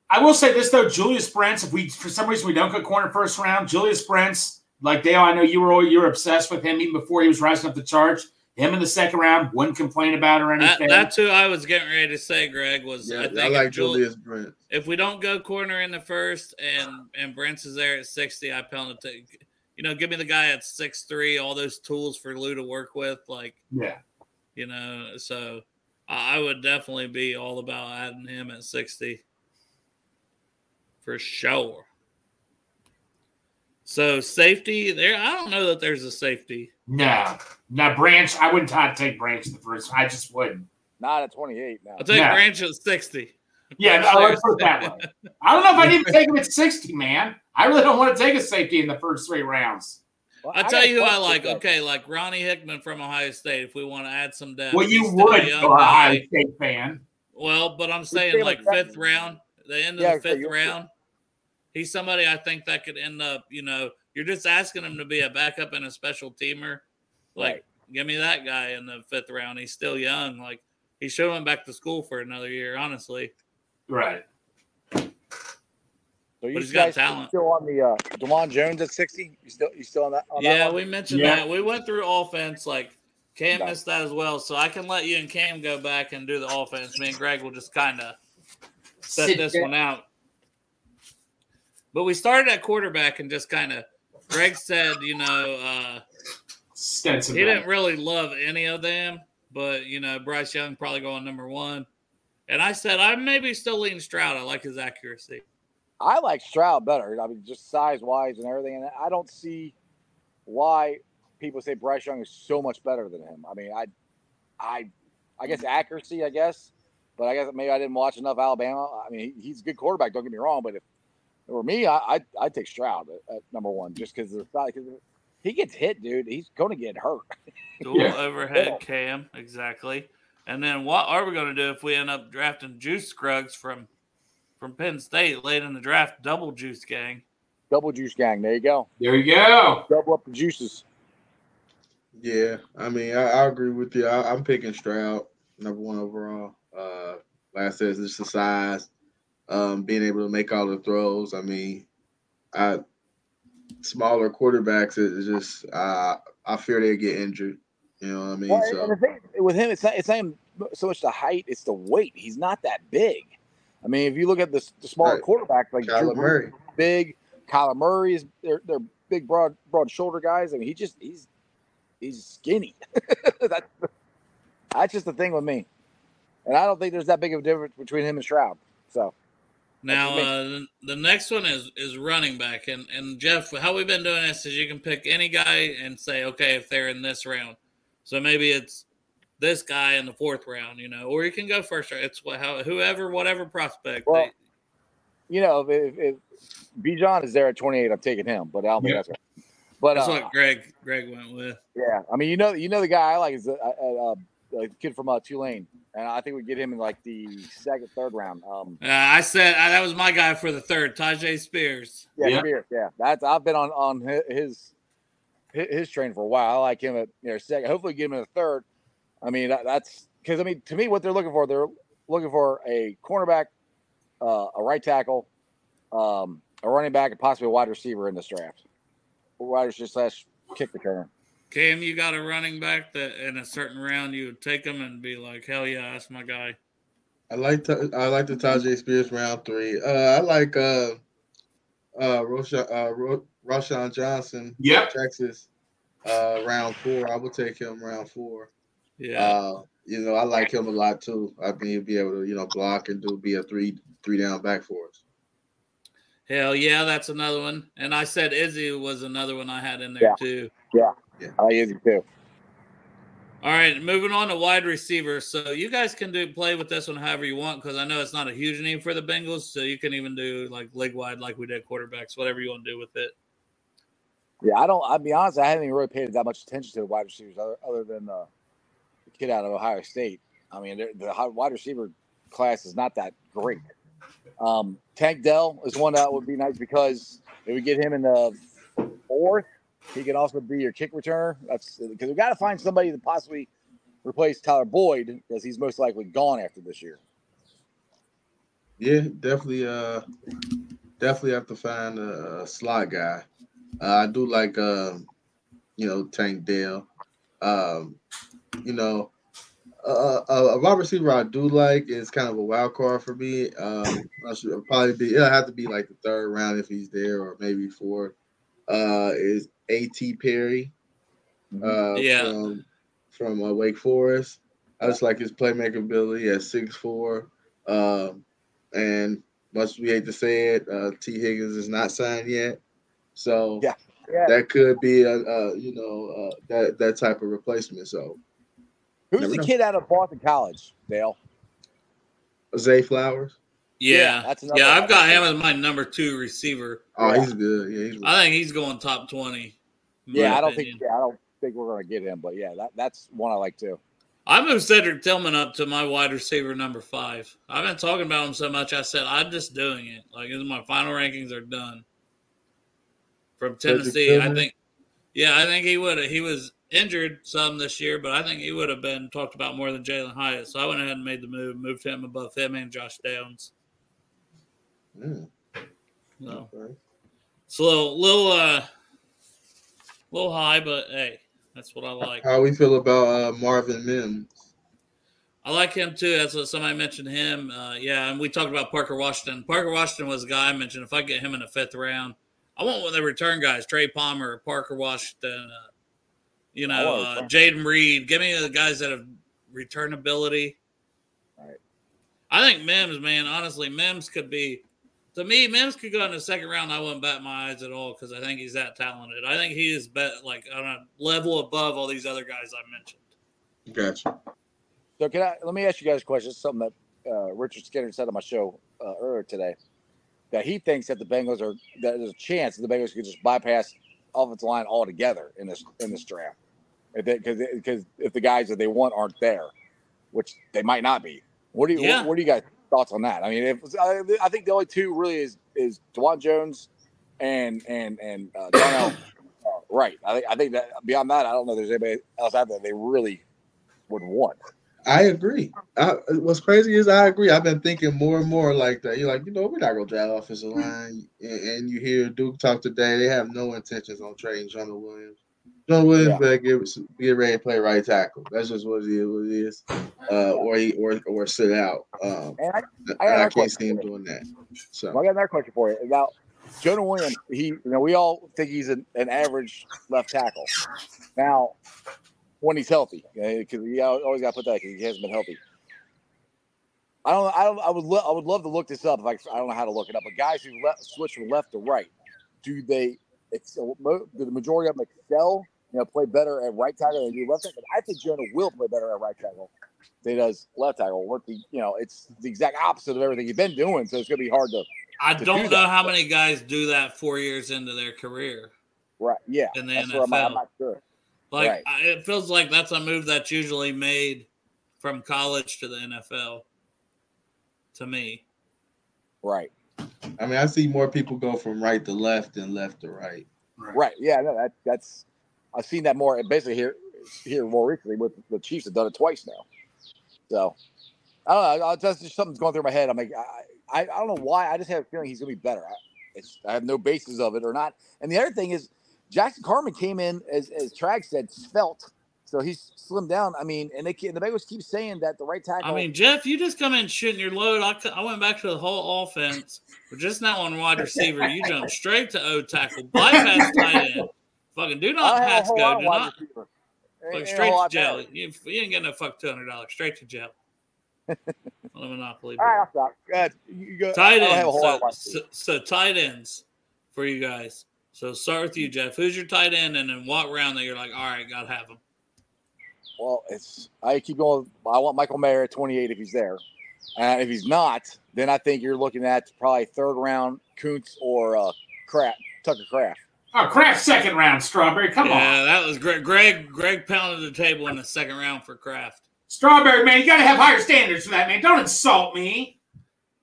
I will say this though, Julius Brents. If we for some reason we don't go corner first round, Julius Brents, like Dale, I know you were you were obsessed with him even before he was rising up the charge. Him in the second round, wouldn't complain about or That, anything. that's who I was getting ready to say, Greg. Was Yeah, I I, like if, Julius Brent. if we don't go corner in the first and and Brents is there at sixty, I pound to take. You know, give me the guy at six three, all those tools for Lou to work with, like yeah. you know. So I I would definitely be all about adding him at sixty for sure. So safety there, I don't know that there's a safety. No, no, Branch. I wouldn't t- take Branch the first. I just wouldn't. Not at 28 now. I'll take Yeah. Branch at sixty. Yeah, no, let's put it that way. I don't know if I need to take him at sixty, man. I really don't want to take a safety in the first three rounds. Well, I'll I tell you who I like. though. Okay, like Ronnie Hickman from Ohio State. If we want to add some depth, Well, you He's a would for a Ohio. State fan. Well, but I'm saying like like fifth round, the end of Yeah, the fifth you're- round. He's somebody I think that could end up. You know, you're just asking him to be a backup and a special teamer. Like, Right. give me that guy in the fifth round. He's still young. Like, he should have went back to school for another year. Honestly, Right. So you But he's got guys talent. still on the uh, Dawand Jones at 60? You still you still on that? On yeah, one? we mentioned Yeah. that. We went through offense. Like, Cam Yeah. missed that as well. So I can let you and Cam go back and do the offense. Me and Greg will just kind of set Sit this down. one out. But we started at quarterback and just kind of. Greg said, you know, uh, Stetson. he didn't really love any of them, but you know, Bryce Young probably going number one. And I said I maybe still lean Stroud. I like his accuracy. I like Stroud better. I mean, just size wise and everything. And I don't see why people say Bryce Young is so much better than him. I mean, I, I, I guess accuracy. I guess, but I guess maybe I didn't watch enough Alabama. I mean, he's a good quarterback. Don't get me wrong, but if or me, I I I'd take Stroud at, at number one just because because he gets hit, dude. He's going to get hurt. Dual Yeah. overhead cam, exactly. And then what are we going to do if we end up drafting Juice Scruggs from from Penn State late in the draft? Double Juice Gang. Double juice gang. There you go. There you go. Double up the juices. Yeah, I mean, I, I agree with you. I, I'm picking Stroud, number one overall. Uh, like I said, it's just the size, um, being able to make all the throws. I mean, I smaller quarterbacks is just uh, I fear they get injured. You know what I mean? Well, so thing with him, it's not it's not so much the height; it's the weight. He's not that big. I mean, if you look at the, the smaller Right. quarterback like Kyler Drew Murray. big, Kyler Murray is they're they're big, broad, broad shoulder guys. I mean, he just he's he's skinny. that, that's just the thing with me, and I don't think there's that big of a difference between him and Stroud. So Now uh, the- the next one is is running back, and and Jeff, how we've been doing this is you can pick any guy and say, okay, if they're in this round, so maybe it's this guy in the fourth round, you know, or you can go first round. It's what how whoever whatever prospect. Well, they- you know, if, if Bijan is there at 28, I'm taking him, but I don't think Yeah. that's right. But that's uh, what Greg Greg went with. Yeah, I mean, you know, you know, the guy I like is uh, uh, uh, the kid from uh, Tulane, and I think we get him in like the second, third round. Um, Uh, I said uh, that was my guy for the third, Tyjae Spears. yeah, Yeah. Spears, yeah, that's I've been on on his his, his train for a while. I like him at you know second. Hopefully, get him in the third. I mean, that, that's because I mean, to me, what they're looking for, they're looking for a cornerback, uh, a right tackle, um, a running back, and possibly a wide receiver in this draft. Wide receiver slash kick the returner. Cam, you got a running back that in a certain round you would take him and be like, hell yeah, that's my guy. I like Ta- I like the Tyjae Spears round three. Uh, I like uh, uh, Roshan, uh, Ro- Roschon Johnson, Yep. Texas, uh, round four. I would take him round four. Yeah. Uh, you know, I like him a lot too. I think he'll be able to, you know, block and do be a three three down back for us. Hell yeah, that's another one. And I said Izzy was another one I had in there too. Yeah. too. I like Izzy too. All right, moving on to wide receiver. So you guys can do play with this one however you want because I know it's not a huge need for the Bengals. So you can even do like league wide, like we did quarterbacks, whatever you want to do with it. Yeah, I don't. I'll be honest. I haven't even really paid that much attention to the wide receivers, other, other than uh, the kid out of Ohio State. I mean, the wide receiver class is not that great. Um, Tank Dell is one that would be nice because if we get him in the fourth, he can also be your kick returner. That's because we've got to find somebody to possibly replace Tyler Boyd because he's most likely gone after this year. Yeah, definitely. Uh, definitely have to find a, a slot guy. Uh, I do like, uh, you know, Tank Dell. Um, you know, uh, a, a wide receiver I do like is kind of a wild card for me. Um, I should probably be. It'll have to be like the third round if he's there, or maybe fourth. Uh, is A.T. Perry? Uh, Yeah. From from uh, Wake Forest. I just like his playmaking ability at six four. Um, and much we hate to say it, uh, Tee Higgins is not signed yet, so Yeah. Yeah. that could be a, a you know uh, that that type of replacement. So Who's Never the know. kid out of Boston College, Dale? Zay Flowers, Yeah, Yeah, that's yeah. I've got him as my number two receiver. oh Yeah. he's good. Yeah, he's I think he's going top twenty. Yeah, I don't opinion. think. Yeah, I don't think we're gonna get him, but yeah, that, that's one I like too. I moved Cedric Tillman up to my wide receiver number five. I've been talking about him so much. I said I'm just doing it. Like as my final rankings are done from Tennessee. I think, yeah, I think he would. have He was injured some this year, but I think he would have been talked about more than Jalin Hyatt. So I went ahead and made the move, moved him above him and Josh Downs. Mm, So okay. it's a little, little, uh, little high, but hey, that's what I like. How we feel about uh, Marvin Mims? I like him too. As somebody mentioned him, uh, yeah, and we talked about Parker Washington. Parker Washington was a guy I mentioned. If I get him in the fifth round, I want one of the return guys: Trey Palmer, Parker Washington, uh, you know, uh. Jayden Reed. Give me the guys that have return ability. Right. I think Mims, man, honestly, Mims could be. To me, Mims could go in the second round. I wouldn't bat my eyes at all because I think he's that talented. I think he is bet like on a level above all these other guys I mentioned. Gotcha. So can I let me ask you guys a question? Something that uh, Richard Skinner said on my show uh, earlier today. that he thinks that the Bengals are that there's a chance that the Bengals could just bypass offensive line altogether in this in this draft, because because if the guys that they want aren't there, which they might not be. What do you Yeah. what, what do you guys thoughts on that? I mean, if I, I think the only two really is is Dawand Jones and and and uh, Darnell uh, Right. I think I think that beyond that, I don't know. if There's anybody else out there they really would want. I agree. I, what's crazy is I agree. I've been thinking more and more like that. You're like, you know, we're not gonna draft offensive line, and, and you hear Duke talk today. They have no intentions on trading Jonah Williams. Jonah Williams Yeah. get, get ready to play right tackle. That's just what it is. What it is. Uh, or he or or sit out. Um, And I, I got I, can't see him doing that. So Well, I got another question for you. Now, Jonah Williams, he, you know, we all think he's an, an average left tackle. Now, when he's healthy, because you always got to put that because he hasn't been healthy. I don't. I don't. I would. Lo- I would love to look this up. If I, I don't know how to look it up. But guys who left, switch from left to right, do they? Excel, do the majority of them excel? You know, play better at right tackle than they do left tackle. I think Jonah will play better at right tackle than he does left tackle. What the? You know, it's the exact opposite of everything he's been doing. So it's gonna be hard to. I to don't do know that. how many guys do that four years into their career. Right. Yeah. In the that's where I'm, at. I'm not sure. Like Right. I, it feels like that's a move that's usually made from college to the NFL. To me, Right. I mean, I see more people go from right to left than left to right. Right. Yeah. No, that, that's. I've seen that more basically here here more recently with the Chiefs have done it twice now. So I don't know. I- That's just something's going through my head. I'm like, I, I, I don't know why. I just have a feeling he's going to be better. I, it's, I have no basis of it or not. And the other thing is, Jackson Carman came in as as Trag said, svelte. So he's slimmed down. I mean, and they and the Bengals keep saying that the right tackle. I mean, Jeff, you just come in shooting your load. I, I went back to the whole offense. We're just now on wide receiver. You jump straight to O tackle, bypass tight end. Fucking do not don't pass go. Do not receiver. fucking Ain't- ain't a straight to jail. You, you ain't getting no fuck two hundred dollars. Straight to jail. On a monopoly. All right, board. I'll stop. Go ahead. You you go. I Tight don't have a ends. whole lot So, so, so tight ends for you guys. So start with you, Jeff. Who's your tight end, and then what round that you're like, all right, gotta have him. Well, it's I keep going. I want Michael Mayer at 28 if he's there. And if he's not, then I think you're looking at probably third round Kuntz or uh, Kraft, Tucker Kraft. Oh, Kraft second round, Strawberry. Come on. yeah, that was Greg. Greg Greg pounded the table in the second round for Kraft. Strawberry, man, you got to have higher standards for that, man. Don't insult me.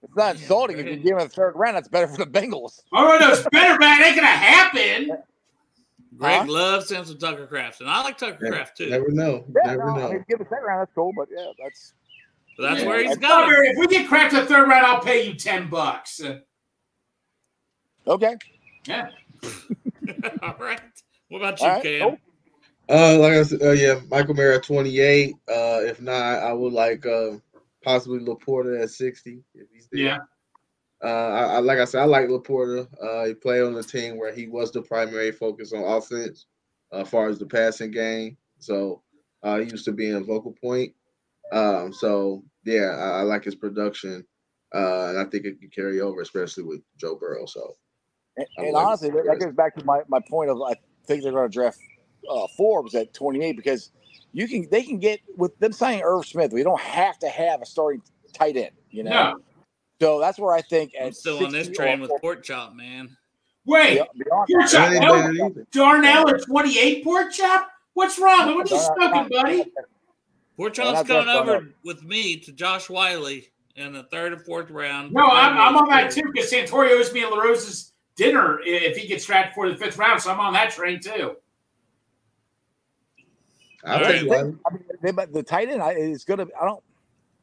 It's not Yeah, insulting if you give him a third round. That's better for the Bengals. Oh, no, it's better, man. It ain't going to happen. Greg Huh? loves him some Tucker Kraft, and I like Tucker Yeah, Kraft too. Never know. Yeah, Never no, know. I mean, give a the second round. That's cool, but yeah, that's But that's Yeah. where he's And got him. Strawberry, if we get Kraft to the third round, I'll pay you 10 bucks. Okay. yeah. All right. What about you, All right, Cam? cool. Uh, like I said, uh, yeah, Michael Mayer at 28. Uh, if not, I would like uh, possibly LaPorta at 60 if he's there. Yeah. Uh, I, I like I said, I like LaPorta. Uh, he played on a team where he was the primary focus on offense, uh, as far as the passing game. So uh, he used to be in vocal point. Um, so yeah, I, I like his production, uh, and I think it can carry over, especially with Joe Burrow. So And, and honestly, that, that goes back to my, my point of I think they're going to draft uh, Forbes at 28 because you can they can get with them signing Irv Smith. We don't have to have a starting tight end, you know. No. So that's where I think I'm still on this train with pork chop, man. Wait. Be- beyond Pork that, chop. No. Darnell at 28 pork chop? What's wrong? What are you smoking, buddy? Pork Yeah, chop's coming over with me to Josh Whyle in the third and fourth round. No, I'm, I'm on that too because Santorio owes me and LaRosa's dinner if he gets drafted for the fifth round. So I'm on that train too. I'll All take right. Whyle. I mean, they, but the tight end is going to. I don't.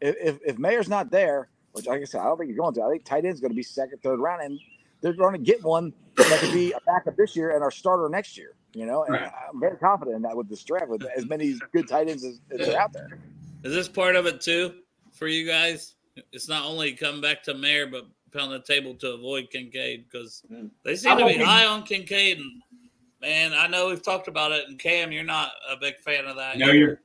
If, if if Mayer's not there, which like I said, I don't think he's going to. I think tight end is going to be second, third round, and they're going to get one that could be a backup this year and our starter next year. You know, and Right. I'm very confident in that with this draft with as many good tight ends as, as are out there. Is this part of it too for you guys? It's not only coming back to Mayer, but pound the table to avoid Kincaid because Mm. they seem to be hoping- high on Kincaid. And man, I know we've talked about it, and Cam, you're not a big fan of that. No, you're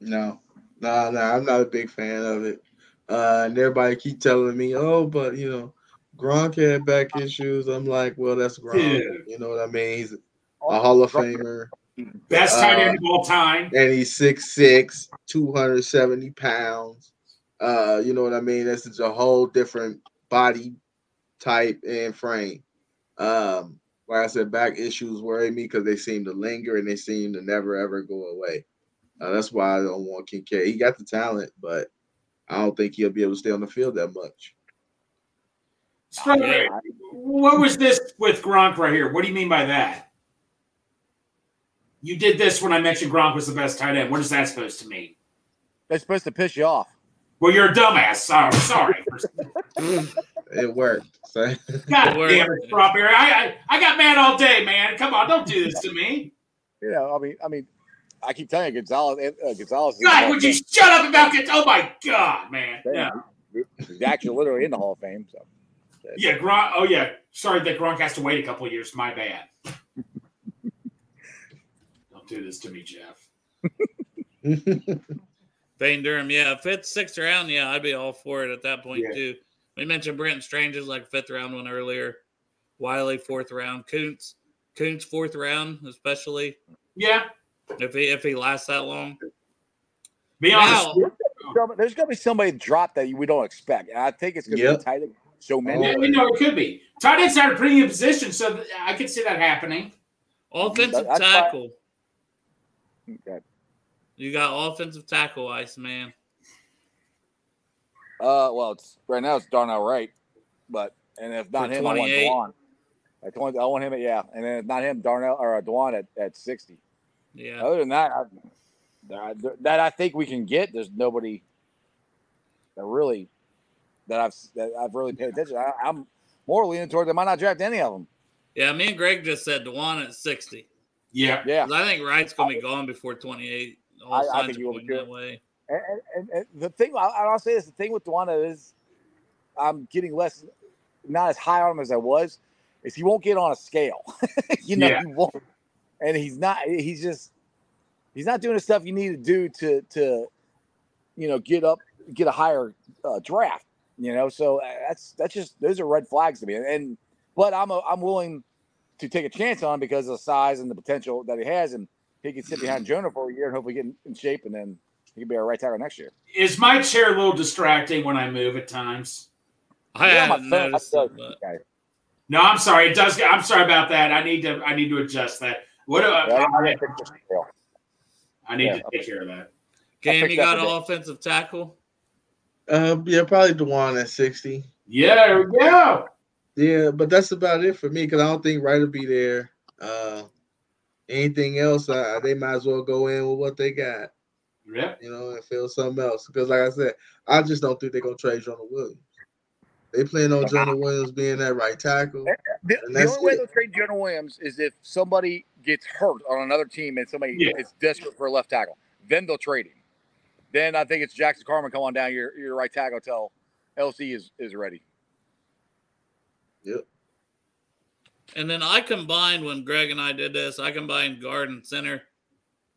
No, no, no, I'm not a big fan of it. Uh, and everybody keep telling me, oh, but you know, Gronk had back issues. I'm like, well, that's Gronk. Dude. You know what I mean? He's a Hall of Famer, best tight Uh, end of all time. and he's 6'6", 270 pounds. Uh, you know what I mean? This is a whole different body type and frame. Um, like I said, back issues worry me because they seem to linger and they seem to never ever go away. Uh, that's why I don't want Kincaid. He got the talent, but I don't think he'll be able to stay on the field that much. Strawberry, what was this with Gronk right here? What do you mean by that? You did this when I mentioned Gronk was the best tight end. What is that supposed to mean? That's supposed to piss you off. Well, you're a dumbass. Sorry, sorry. It worked. So God Word. damn it, Strawberry. I, I I got mad all day, man. Come on, don't do this to me. You know, I mean, I mean, I keep telling you, Gonzalez, uh, Gonzalez. is God, Hall would of you Fame. shut up about it? Oh my God, man. Yeah, He's actually literally in the Hall of Fame. So yeah, Gronk. Oh yeah. Sorry that Gronk has to wait a couple of years. My bad. don't do this to me, Jeff. Payne Durham, yeah. Fifth, sixth round, yeah, I'd be all for it at that point Yeah. too. We mentioned Brent Strange is like fifth round one earlier. Whyle fourth round. Kuntz, Kuntz fourth round, especially Yeah. if he if he lasts that long. Be honest. Now, there's going to be somebody drop that we don't expect. And I think it's going to Yep. be tight. end. So many. Yeah, you know, it could be. Tight ends are a pretty good position, so I could see that happening. offensive That's fine. tackle. Okay. You got offensive tackle, Ice Man. Uh, well, it's right now it's Darnell Wright, but and if not For him, I want 28. Dawand. At 20, I want him at yeah, and then if not him, Darnell or uh, Dawand at, at sixty. Yeah. Other than that, I, that, that I think we can get. There's nobody that really that I've that I've really paid attention. I, I'm more leaning toward they might not draft any of them. Yeah, me and Greg just said Dawand at 60. Yeah. Yeah, 'Cause I think Wright's going to be gone before 28. All I- I signs think are he will be pointing that too. way. and, and, and, and the thing I, I'll say this: the thing with Dewana is, I'm getting less, not as high on him as I was. Is he won't get on a scale, you know? Yeah. He won't, and he's not. He's just, he's not doing the stuff you need to do to to, you know, get up, get a higher uh, draft. You know, so uh, that's that's just those are red flags to me. And, and but I'm a, I'm willing to take a chance on him because of the size and the potential that he has, and he can sit behind Jonah for a year and hopefully get in, in shape, and then he can be our right tackle next year. Is my chair a little distracting when I move at times? I Yeah, haven't phone- I noticed feel it, like- but okay. No, I'm sorry. It does. I'm sorry about that. I need to. I need to adjust that. What? do I, Yeah, I I, didn't think this was real. I need Yeah. to take care of that. Cam, picked you got up an offensive tackle? uh, yeah, probably Dawand at 60. Yeah, there we go. Yeah, but that's about it for me because I don't think Wright will be there. Uh, anything else, uh, they might as well go in with what they got, Yeah. you know, and feel something else. Because, like I said, I just don't think they're gonna trade Jonah Williams. They plan on Jonah Williams being that right tackle. The, the that's only way it. they'll trade Jonah Williams is if somebody gets hurt on another team and somebody Yeah. is desperate for a left tackle. Then they'll trade him. Then I think it's Jackson Carman come on down your your right tackle until LC is is ready. And then I combined when Greg and I did this, I combined guard and center,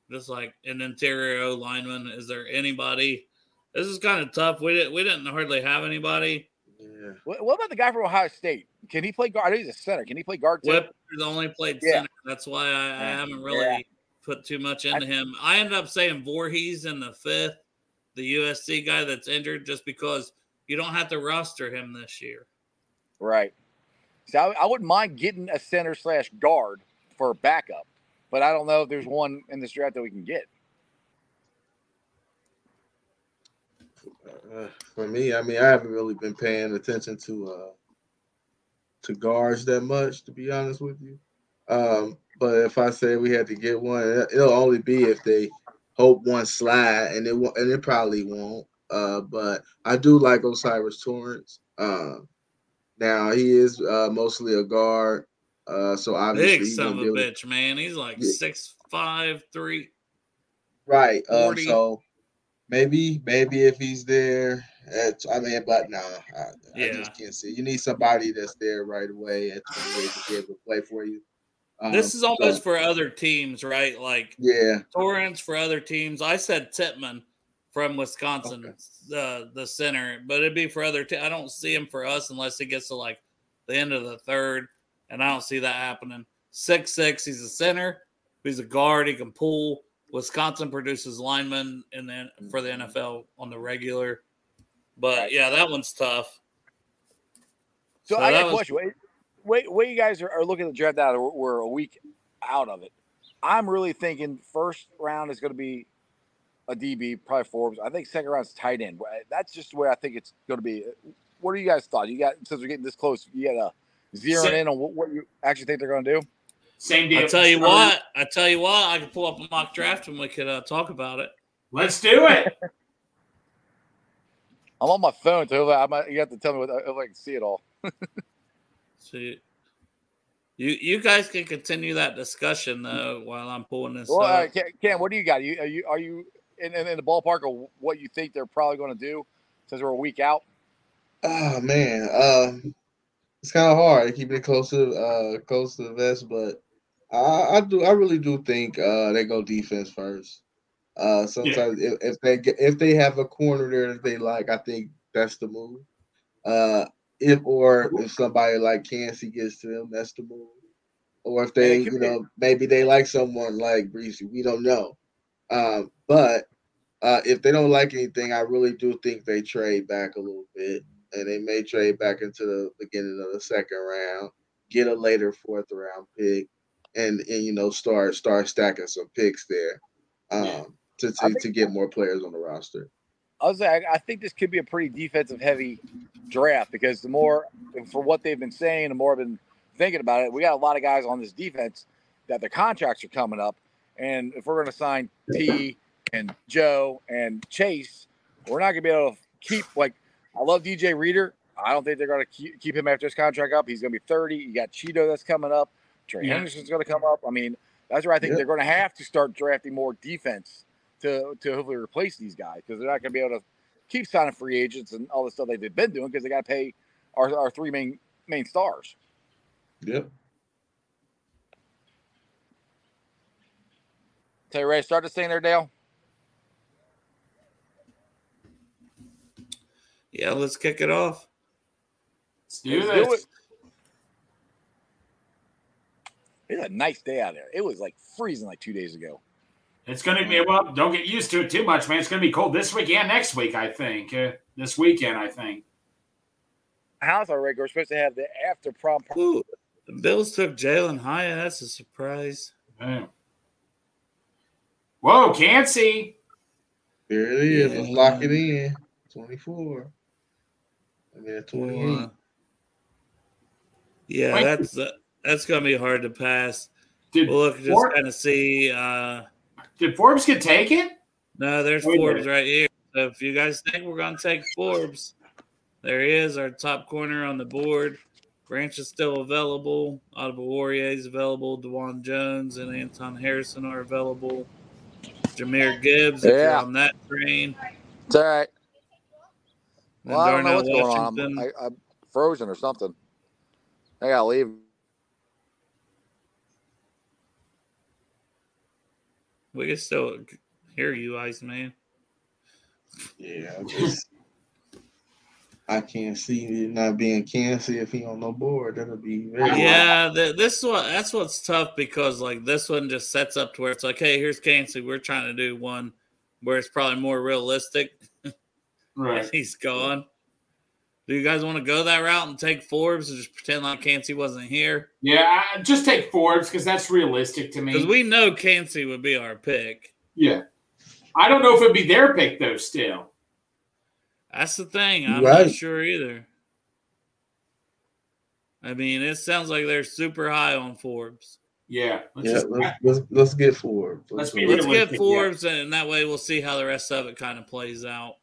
just like an interior O lineman. Is there anybody? This is kind of tough. We didn't we didn't hardly have anybody. Yeah. What, what about the guy from Ohio State? Can he play guard? I know he's a center. Can he play guard too? Wypler's only played Yeah. center. That's why I, I haven't really Yeah. put too much into him. I ended up saying Vorhees in the fifth, the USC guy that's injured, just because you don't have to roster him this year. Right. So I, I wouldn't mind getting a center slash guard for backup, but I don't know if there's one in this draft that we can get. Uh, for me, I mean, I haven't really been paying attention to uh to guards that much, to be honest with you. Um, but if I say we had to get one, it- it'll only be if they hope one slide, and it won't, and it probably won't. Uh, but I do like O'Cyrus Torrence. Um, now he is uh, mostly a guard, uh, so obviously Big he's son of a bitch, man. He's like Yeah. six five three. Right. Um, so maybe, maybe if he's there, at, I mean, but no, I, I Yeah. just can't see. You need somebody that's there right away at 28 to be able to play for you. Um, This is so, almost for other teams, right? Like yeah, Torrence for other teams. I said Tippmann from Wisconsin, the the center, but it'd be for other. Te- I don't see him for us unless he gets to like the end of the third, and I don't see that happening. Six six, he's a center. He's a guard. He can pull. Wisconsin produces linemen and then for the mm-hmm. NFL on the regular. But yeah, that one's tough. So, So I got a was- question. Wait, wait, wait, you guys are, are looking at the draft out. We're, we're a week out of it. I'm really thinking first round is going to be a DB, probably Forbes. I think second round is tight end. That's just the way I think it's going to be. What are you guys thought? You got since we're getting this close, you got to zero in on what, what you actually think they're going to do. Same deal. I tell you what, I tell you what, I could pull up a mock draft and we could uh, talk about it. Let's do it. I'm on my phone, so I might, you have to tell me what, if I can see it all. see. you, you you guys can continue that discussion though while I'm pulling this Well, uh, up. Cam, Cam, what do you got? You are you are you in, in, in the ballpark of what you think they're probably going to do since we're a week out? Oh man, um, it's kind of hard to keep it close to uh close to the vest, but I, I do I really do think uh they go defense first. Uh, sometimes if, if they get, if they have a corner there that they like, I think that's the move. Uh, if or if somebody like Kancey gets to them, that's the move. Or if they, you know, maybe they like someone like Bresee. We don't know. Um, but uh, if they don't like anything, I really do think they trade back a little bit, and they may trade back into the beginning of the second round, get a later fourth round pick, and and you know start start stacking some picks there, um, Yeah. to to, to get more players on the roster. I was like, I think this could be a pretty defensive heavy draft because the more, for what they've been saying, the more I've been thinking about it. We got a lot of guys on this defense that their contracts are coming up, and if we're going to sign T and Joe and Chase, we're not going to be able to keep like. I love DJ Reader. I don't think they're going to keep, keep him after his contract up. He's going to be 30. You got Chido that's coming up. Trey Yeah. Hendrickson's going to come up. I mean, that's where I think Yep. they're going to have to start drafting more defense to to hopefully replace these guys because they're not going to be able to keep signing free agents and all the stuff they've been doing because they got to pay our, our three main main stars. Yep. Tell you ready to start this thing there, Dale? Yeah, let's kick it off. Let's do Let's do this. it. It's a nice day out there. It was like freezing like two days ago. It's going to be well. Don't get used to it too much, man. It's going to be cold this week and next week. I think uh, this weekend. I think. How's our already. We're supposed to have the after prom. Ooh, the Bills took Jalin Hyatt. That's a surprise. Yeah. Whoa, can't see. There it is. Let's lock it in. Twenty four. I mean, at twenty eight. Uh, yeah, Wait. that's uh, that's gonna be hard to pass. Did We'll look just Forbes, kind of see. Uh, did Forbes get taken? no, there's Wait Forbes right here. So if you guys think we're gonna take Forbes, there he is, our top corner on the board. Branch is still available. Audible Warrior is available. Dawand Jones and Anton Harrison are available. Jahmyr Gibbs, if you're Yeah. on that train. It's all right. Well, I don't know Darnell what's going on. I'm, I, I'm frozen or something. I gotta leave. We can still hear you, Iceman. Yeah, just I can't see it not being Kancey if he on the board. That'll be very Yeah, th- this is what that's what's tough because like this one just sets up to where it's like, hey, here's Kancey. We're trying to do one where it's probably more realistic. Right. He's gone. Do you guys want to go that route and take Forbes and just pretend like Kancey wasn't here? Yeah, I, just take Forbes because that's realistic to me. Because we know Kancey would be our pick. yeah. I don't know if it'd be their pick though. Still. That's the thing. I'm Right. not sure either. I mean, it sounds like they're super high on Forbes. Yeah. Let's Yeah, just- let's, let's let's get Forbes. Let's be go. Let's realistic, get yeah. Forbes, and that way we'll see how the rest of it kind of plays out.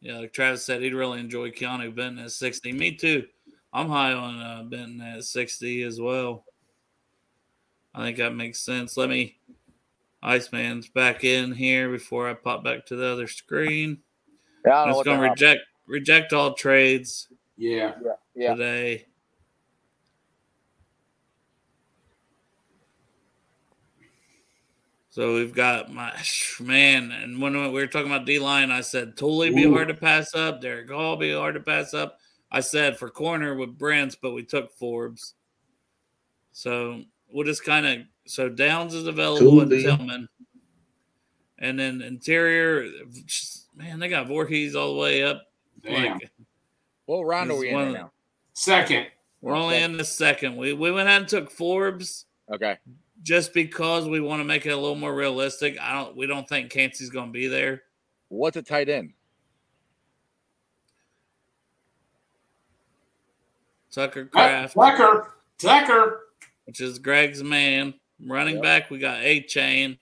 Yeah, like Travis said, he'd really enjoy Keanu Benton at 60. Me too. I'm high on uh, Benton at 60 as well. I think that makes sense. Let me Iceman's back in here before I pop back to the other screen. Yeah, I I'm don't know just gonna the hell- reject reject all trades yeah. Yeah. today. So we've got my man, and when we were talking about D line, I said Tuli be Ooh. hard to pass up, Derick Hall be hard to pass up, I said for corner with Brents, but we took Forbes. So we'll just kind of so Downs is available in Tuli. Tillman, and then interior. Man, they got Vorhees all the way up. Damn. Like What round are we in now? Second. we're only in the second. We we went out and took Forbes Okay. Just because we want to make it a little more realistic. I don't. We don't think Kancey's going to be there. What's a tight end? Tucker Kraft. Tucker. Tucker. which is Greg's man. Running Yep. back, we got Achane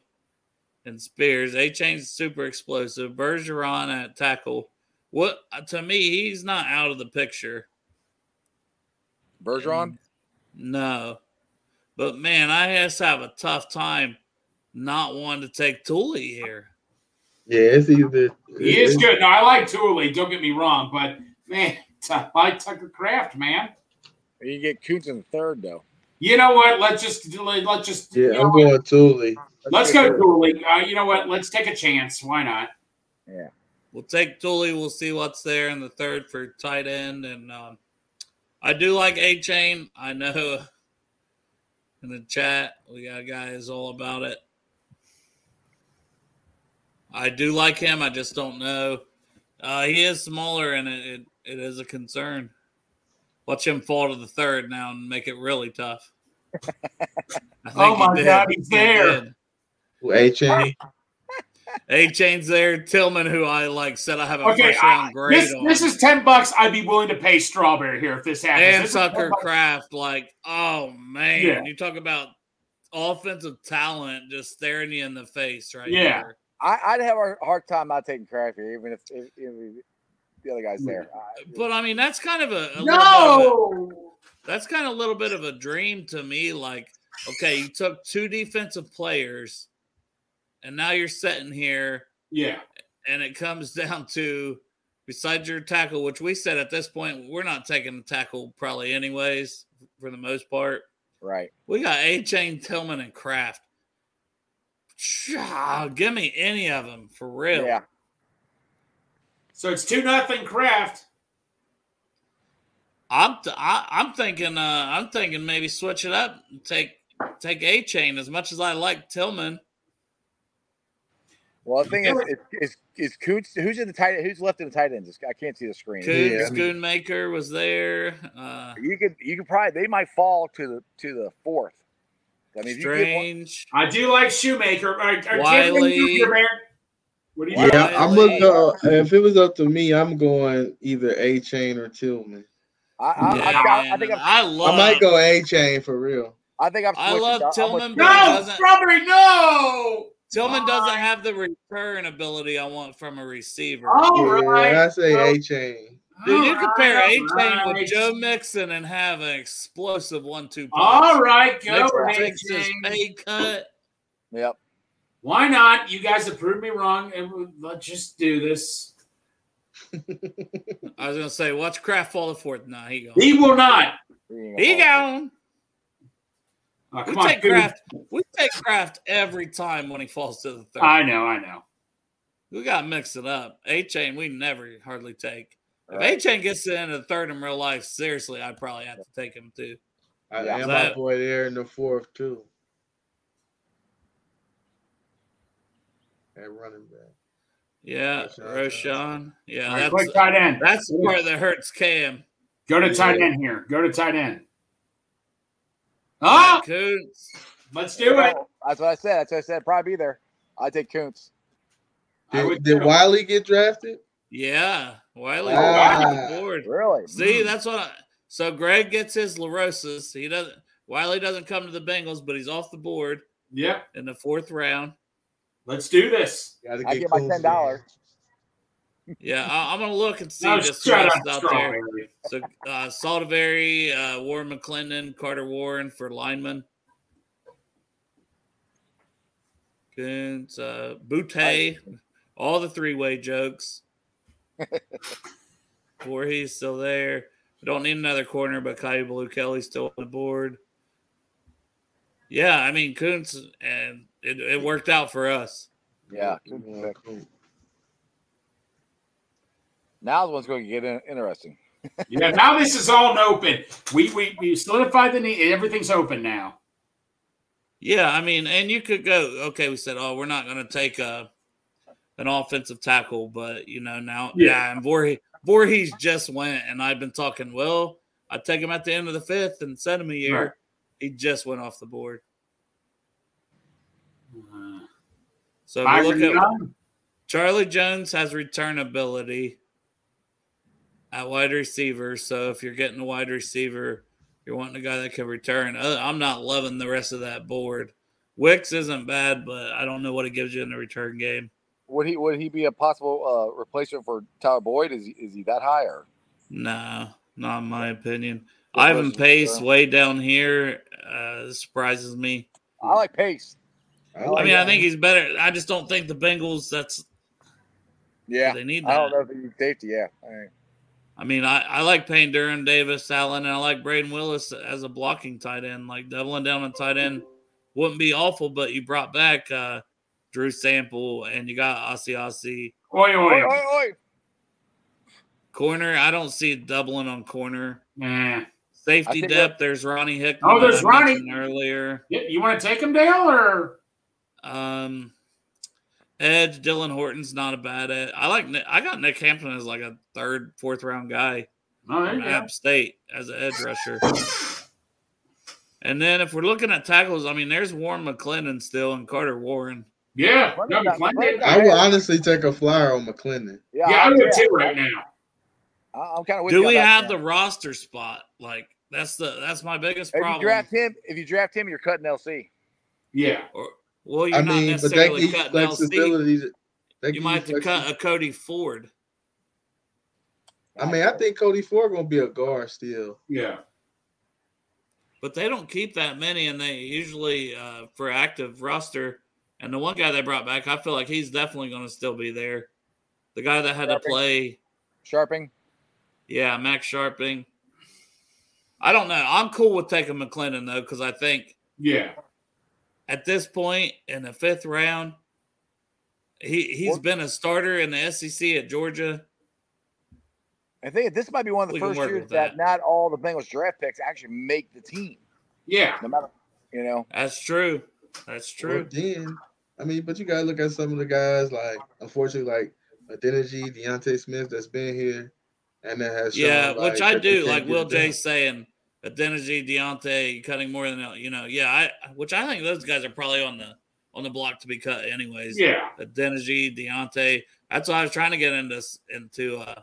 and Spears. Achane's super explosive. Bergeron at tackle. What uh, to me, he's not out of the picture. Bergeron? No, but man, I just have a tough time not wanting to take Tuli here. Yeah, it's either He is good. No, I like Tuli. Don't get me wrong, but man, I like Tucker Kraft, man. You get Kuntz in the third, though. You know what? Let's just let's just you know I'm what? going Tuli. let's go Tuli. Uh, you know what? Let's take a chance. Why not? Yeah. We'll take Tuli. We'll see what's there in the third for tight end. And um, I do like Achane. I know in the chat we got guys all about it. I do like him. I just don't know. Uh, he is smaller, and it, it, it is a concern. Watch him fall to the third now and make it really tough. I think Oh he my did. God, he's He there. did. A chain. Achane's there. Tillman, who I like, said I have a Okay, first round grade this on. this is ten bucks. I'd be willing to pay Strawberry here if this happens. and This is Tucker Kraft, like, oh man, Yeah. you talk about offensive talent just staring you in the face right Yeah. here. I, I'd have a hard time not taking Kraft here, even if, if, if the other guy's there. But I mean, that's kind of a, a little bit of a- No. that's kind of a little bit of a dream to me. Like, okay, you took two defensive players, and now you're sitting here, Yeah. and it comes down to besides your tackle, which we said at this point we're not taking the tackle probably anyways for the most part. right. We got Achane, Tillman, and Kraft. Pshaw, Give me any of them for real. Yeah. So it's two nothing Kraft. I'm th- I, I'm thinking uh, I'm thinking maybe switch it up and take take Achane as much as I like Tillman. Well, the thing is, is, is, is Kuntz, who's in the tight Who's left in the tight ends? I can't see the screen. Kuntz, Yeah. Schoonmaker was there. Uh, You could, you could probably, they might fall to the to the fourth. I mean, if you give one, Strange. I do like Shoemaker. Or, or Whyle. What do you Whyle. Yeah, I'm gonna go. If it was up to me, I'm going either Achane or Tillman. I, I, I, got- I think I'm, I love. I might go Achane for real. I think I'm. I switching. love I'm with- Tillman, but- No, Strawberry, no. Tillman doesn't Fine. have the return ability I want from a receiver. All yeah, right. I say Well, Achane. Dude, you oh, All compare Achane all with. Joe Mixon and have an explosive one-two punch. All right, go Mixon A takes his pay cut. Yep. Why not? You guys have proved me wrong, and let's just do this. I was gonna say, watch Kraft fall to fourth. Nah, he gone. He will not. He gone. Oh, We on, take dude. Kraft. We take Kraft every time when he falls to the third. I know, I know. we got to mix it up. Achane, we never hardly take. If Right. Achane gets into the third in real life, seriously, I'd probably have to take him too. I Yeah. and my That- boy there in the fourth too. At running back. Yeah, Roschon. Roschon. Yeah, All right, that's tight end. that's where the part that hurts Cam. Go to tight end here. Go to tight end. Oh, Kuntz. let's do it. That's what I said. That's what I said. Probably be there. I take Kuntz. I Did, did too. Whyle get drafted? Yeah, Whyle Ah. on the board. Really? See, that's what. I, so Greg gets his LaRosas. He doesn't. Whyle doesn't come to the Bengals, but he's off the board Yeah. in the fourth round. Let's do this. Gotta I get my ten dollars. Yeah, I, I'm gonna look and see No, just shut who else out there. So uh, Saldiveri, uh, Warren McClendon, Carter Warren for lineman. Kuntz, uh, Butte, all the three-way jokes. Vorhees still there. We don't need another corner, but Kyu Blu Kelly's still on the board. Yeah, I mean Kuntz, and it, it worked out for us. Yeah. Yeah, cool. Now the one's going to get in- interesting. yeah, now this is all open. We we, we solidified the need. Everything's open now. Yeah, I mean, and you could go. Okay, we said, oh, we're not going to take a an offensive tackle, but you know now, Yeah. yeah, and Vorhees, Vorhees just went, and I've been talking. Well, I'd take him at the end of the fifth and send him a year. Right. He just went off the board. Uh, So if we Byron look at Charlie Jones has return ability at wide receiver. So if you're getting a wide receiver, you're wanting a guy that can return. Uh, I'm not loving the rest of that board. Wicks isn't bad, but I don't know what it gives you in the return game. Would he would he be a possible uh, replacement for Tyler Boyd? Is he, is he that high or? No, not in my opinion. Good Ivan Pace way down here uh, surprises me. I like Pace. I, I like mean, I think he's better. I just don't think the Bengals. That's Yeah, they need I don't know if he's safety. Yeah, All right. I mean, I, I like Payne Durham, Davis, Allen, and I like Brayden Willis as a blocking tight end. Like doubling down on tight end wouldn't be awful, but you brought back uh, Drew Sample and you got Asiasi. Oi, oi. Oi, oi, oi. Corner, I don't see doubling on corner. Nah. Safety depth, that- there's Ronnie Hickman. Oh, there's Ronnie. Earlier. You, you want to take him, Dale, or Um, Edge, Dylan Horton's not a bad ed. I like Nick, I got Nick Hampton as like a third, fourth round guy. oh, from you. App State as an edge rusher. And then if we're looking at tackles, I mean, there's Warren McClendon still and Carter Warren. Yeah, What no, McClendon. I would honestly take a flyer on McClendon. Yeah, Yeah, I would too yeah. right now. I- I'm kind of. Do we have the roster spot? Like that's the that's my biggest If you problem. draft him, if you draft him, you're cutting LC. Yeah, or, well, you're I not mean, but that necessarily cutting LC. flexibility. to- that You might have to cut a Cody Ford. I mean, I think Cody Ford gonna be a guard still. yeah. But they don't keep that many, and they usually uh, for active roster. And the one guy they brought back, I feel like he's definitely going to still be there. The guy that had to play Scharping. Yeah, Max Scharping. I don't know. I'm cool with taking McClendon though, because I think Yeah. At this point in the fifth round, he he's Well- been a starter in the SEC at Georgia. I think this might be one of the We first years that. that. not all the Bengals draft picks actually make the team. Yeah. No matter, you know, That's true. That's Well, true. then, I mean, but you gotta look at some of the guys like, unfortunately, like Adeniji, D'Ante Smith, that's been here, and that has shown, Yeah, like, which I do. Like Will it done. J saying, Adeniji, D'Ante cutting more than you know. Yeah, I which I think those guys are probably on the on the block to be cut anyways. Yeah. Adeniji, D'Ante. That's what I was trying to get into into. uh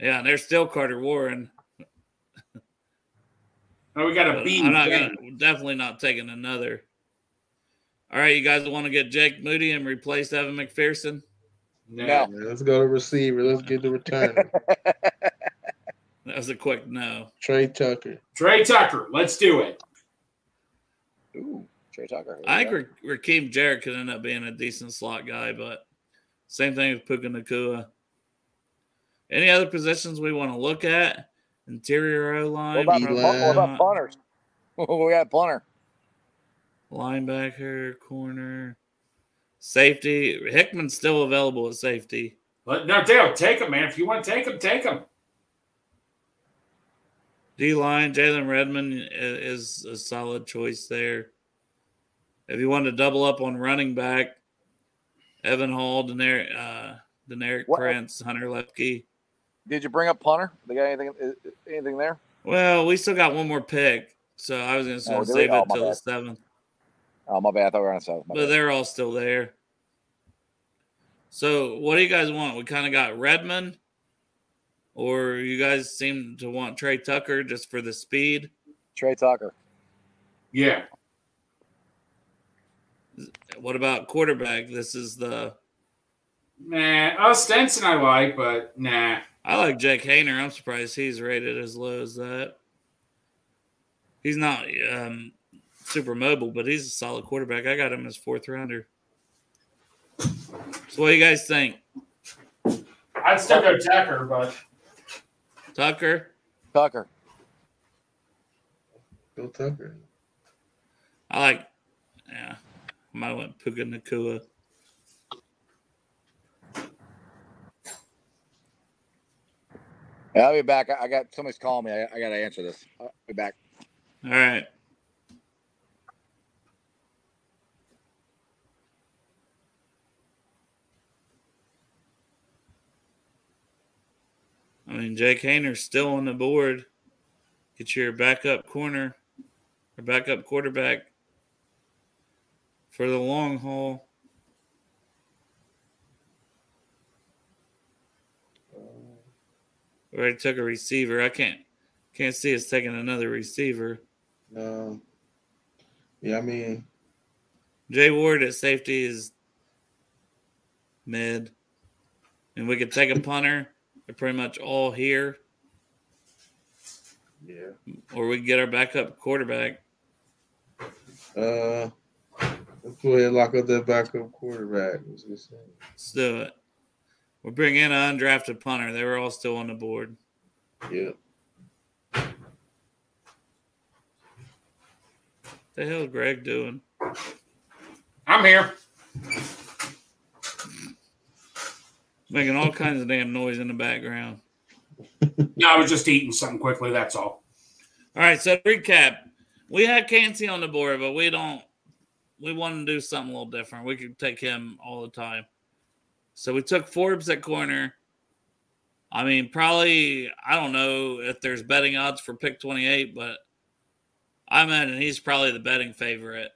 Yeah, and there's still Carter Warren. Oh, we got a But B. I'm not gonna definitely not taking another. All right, you guys want to get Jake Moody and replace Evan McPherson? No. No. Let's go to receiver. Let's get the returner. That was a quick no. Tre Tucker. Tre Tucker. Let's do it. ooh, Tre Tucker. I think Ra- Rakim Jarrett could end up being a decent slot guy, but same thing with Puka Nacua. Any other positions we want to look at? Interior O What line, about, Probably what about not. punters? we got punter. linebacker, corner, safety. Hickman's still available at safety. But no, Dale, take him, man. If you want to take him, take him. D line, Jalen Redmond is a solid choice there. If you want to double up on running back, Evan Hall, uh, Deneric What- Prince, Hunter Luepke. Did you bring up punter? They got anything? uh, Anything there? Well, we still got one more pick, so I was going to Oh, save Oh, it till the seventh. Oh my bad. I thought we were on seven. My But bad. they're all still there. So, what do you guys want? We kind of got Redmond, or you guys seem to want Tre Tucker just for the speed. Trey Tucker. Yeah. What about quarterback? This is the Nah. Oh, Stetson I like, but nah. I like Jake Haener. I'm surprised he's rated as low as that. He's not um, super mobile, but he's a solid quarterback. I got him as fourth rounder. So, what do you guys think? I'd still go Tucker, but Tucker? Tucker. Go Tucker. I like, yeah. I might have went Puka Nacua. Hey, I'll be back. I, I got somebody's calling me. I, I got to answer this. I'll be back. All right. I mean, Jake Haener's still on the board. Get your backup corner or backup quarterback for the long haul. Already took a receiver. I can't can't see us taking another receiver. No. Yeah, I mean, Jay Ward at safety is mid. And we could take a punter. They're pretty much all here. yeah. Or we could get our backup quarterback. Uh, let's go ahead and lock up that backup quarterback. What's? Let's do it. We're bringing in an undrafted punter. They were all still on the board. Yeah. the hell is Greg doing? I'm here. Making all kinds of damn noise in the background. No, I was just eating something quickly. That's all. All right, so recap. We had Kancey on the board, but we don't we want to do something a little different. We could take him all the time. So we took Forbes at corner. I mean, probably I don't know if there's betting odds for pick 28, but I imagine he's probably the betting favorite.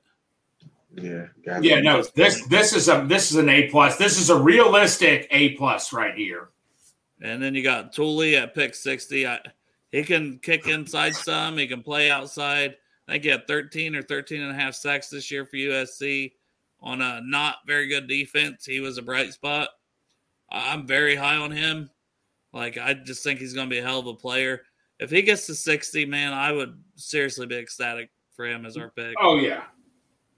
Yeah. Yeah, no, this this is a this is an A plus. This is a realistic A plus right here. And then you got Tuli at pick 60. I, he can kick inside some, he can play outside. I think he had 13 or 13 and a half sacks this year for USC on a not very good defense. He was a bright spot. I'm very high on him. Like, I just think he's going to be a hell of a player. If he gets to 60, man, I would seriously be ecstatic for him as our pick. Oh yeah.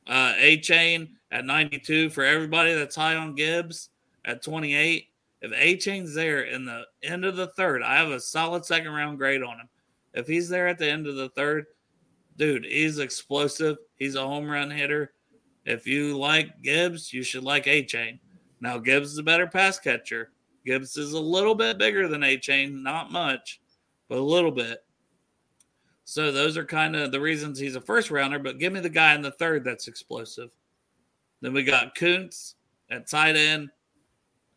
Uh, Achane at 92 for everybody that's high on Gibbs at 28. If Achane's there in the end of the third, I have a solid second round grade on him. If he's there at the end of the third, dude, he's explosive. He's a home run hitter. If you like Gibbs, you should like Achane. Now, Gibbs is a better pass catcher. Gibbs is a little bit bigger than Achane, not much, but a little bit. So those are kind of the reasons he's a first rounder, but give me the guy in the third that's explosive. Then we got Kuntz at tight end.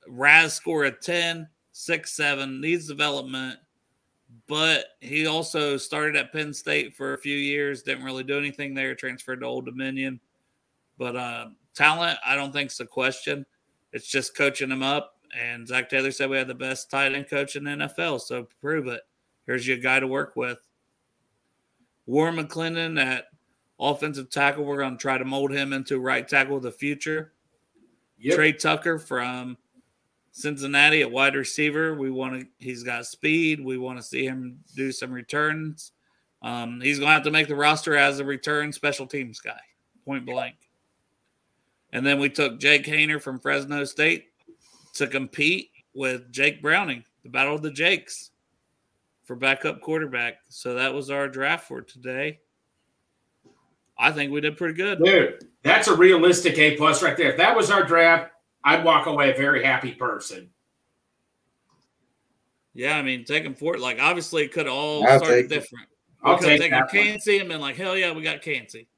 RAS score at 10, 6 7, needs development, but he also started at Penn State for a few years, didn't really do anything there, transferred to Old Dominion. But uh, talent, I don't think is a question. It's just coaching him up. And Zac Taylor said we had the best tight end coach in the NFL, so prove it. Here's your guy to work with. Warren McClendon at offensive tackle. We're going to try to mold him into right tackle of the future. Yep. Tre Tucker from Cincinnati at wide receiver. We want to. He's got speed. We want to see him do some returns. Um, he's going to have to make the roster as a return special teams guy, point blank. And then we took Jake Haener from Fresno State to compete with Jake Browning, the battle of the Jakes, for backup quarterback. So that was our draft for today. I think we did pretty good. Dude, that's a realistic A plus right there. If that was our draft, I'd walk away a very happy person. Yeah, I mean, taking Fort, like, obviously, it could all I'll started take it. different. We I'll could have take taken. Kancey and been like, hell yeah, we got Kancey.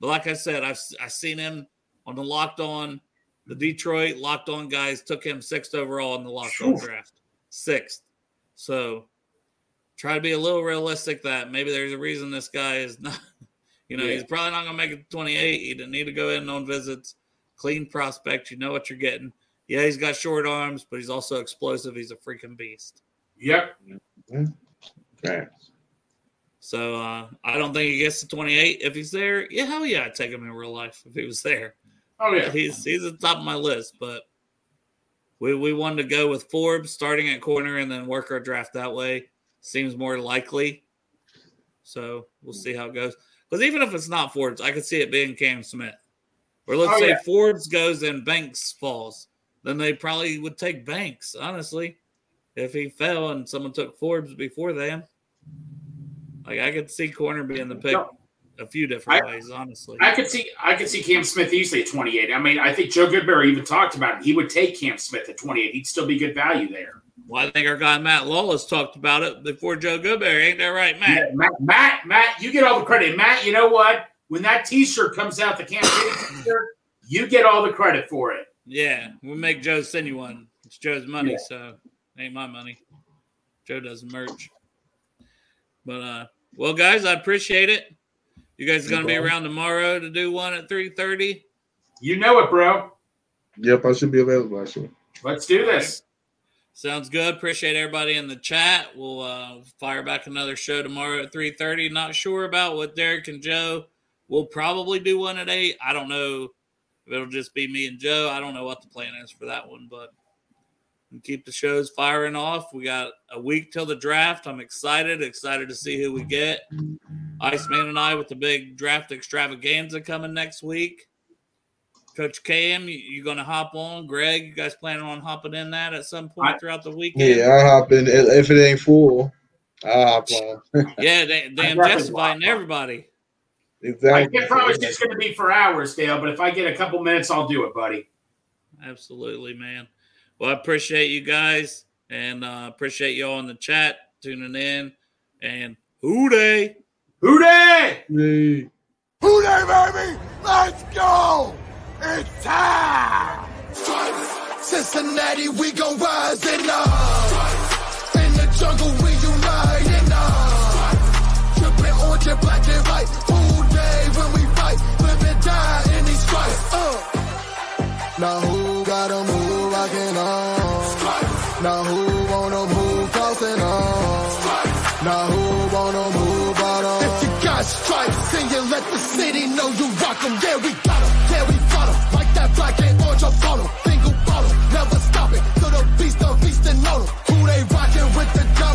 But like I said, I've I seen him on the locked on, the Detroit locked on guys took him sixth overall in the locked on draft. Sixth. So try to be a little realistic that maybe there's a reason this guy is not, you know, Yeah. he's probably not going to make it 28. He didn't need to go in on visits. Clean prospect. You know what you're getting. Yeah, he's got short arms, but he's also explosive. He's a freaking beast. Yep. Facts. So uh, I don't think he gets to 28. If he's there, yeah, hell yeah, I'd take him in real life if he was there. Oh yeah. He's he's at the top of my list, but we we wanted to go with Forbes starting at corner and then work our draft that way. Seems more likely. So we'll see how it goes. Because even if it's not Forbes, I could see it being Cam Smith. Or let's Oh, say yeah. Forbes goes and Banks falls, then they probably would take Banks. Honestly, if he fell and someone took Forbes before them, like I could see corner being the pick No. a few different I- ways. Honestly, I could see I could see Cam Smith easily at 28. I mean, I think Joe Goodberry even talked about it. He would take Cam Smith at 28. He'd still be good value there. Well, I think our guy Matt Lawless talked about it before Joe Goodberry. Ain't that right, Matt? Yeah, Matt, Matt, Matt, you get all the credit. Matt, you know what? When that T-shirt comes out, the campaign T-shirt, you get all the credit for it. Yeah, we'll make Joe send you one. It's Joe's money, Yeah. so ain't my money. Joe does merch. But uh well guys, I appreciate it. You guys No gonna be around tomorrow to do one at 3:30? You know it, bro. Yep, I should be available. Actually, Let's do this. Sounds good. Appreciate everybody in the chat. We'll uh, fire back another show tomorrow at 3:30. Not sure about what Derek and Joe. We'll probably do one at eight. I don't know if it'll just be me and Joe. I don't know what the plan is for that one, but keep the shows firing off. We got a week till the draft. I'm excited, excited to see who we get. Iceman and I with the big draft extravaganza coming next week. Coach Cam, you, you going to hop on? Greg, you guys planning on hopping in that at some point I- throughout the weekend? yeah, I hop in if it ain't full. I hop on. Yeah, they, damn definitely Jeff's inviting will. everybody. I exactly. can't promise it's going to be for hours, Dale, but if I get a couple minutes, I'll do it, buddy. Absolutely, man. Well, I appreciate you guys and uh, appreciate y'all in the chat tuning in. And who day? Who Dey? Yay. Who Dey, baby? Let's go! It's time! Cincinnati, we gon' rise and up. In the jungle, we unite and up. Tripping orange and black and white. Who Dey when we fight? Live and die in these stripes. Uh. Now who gotta move rockin' on? Now who wanna move crossing on? Now who wanna move out on? If you got stripes and you let the city know you rock 'em, yeah, we Track it on your photo, single bottle, never stop it. The beast, the beast and on Who they rockin' with the diamond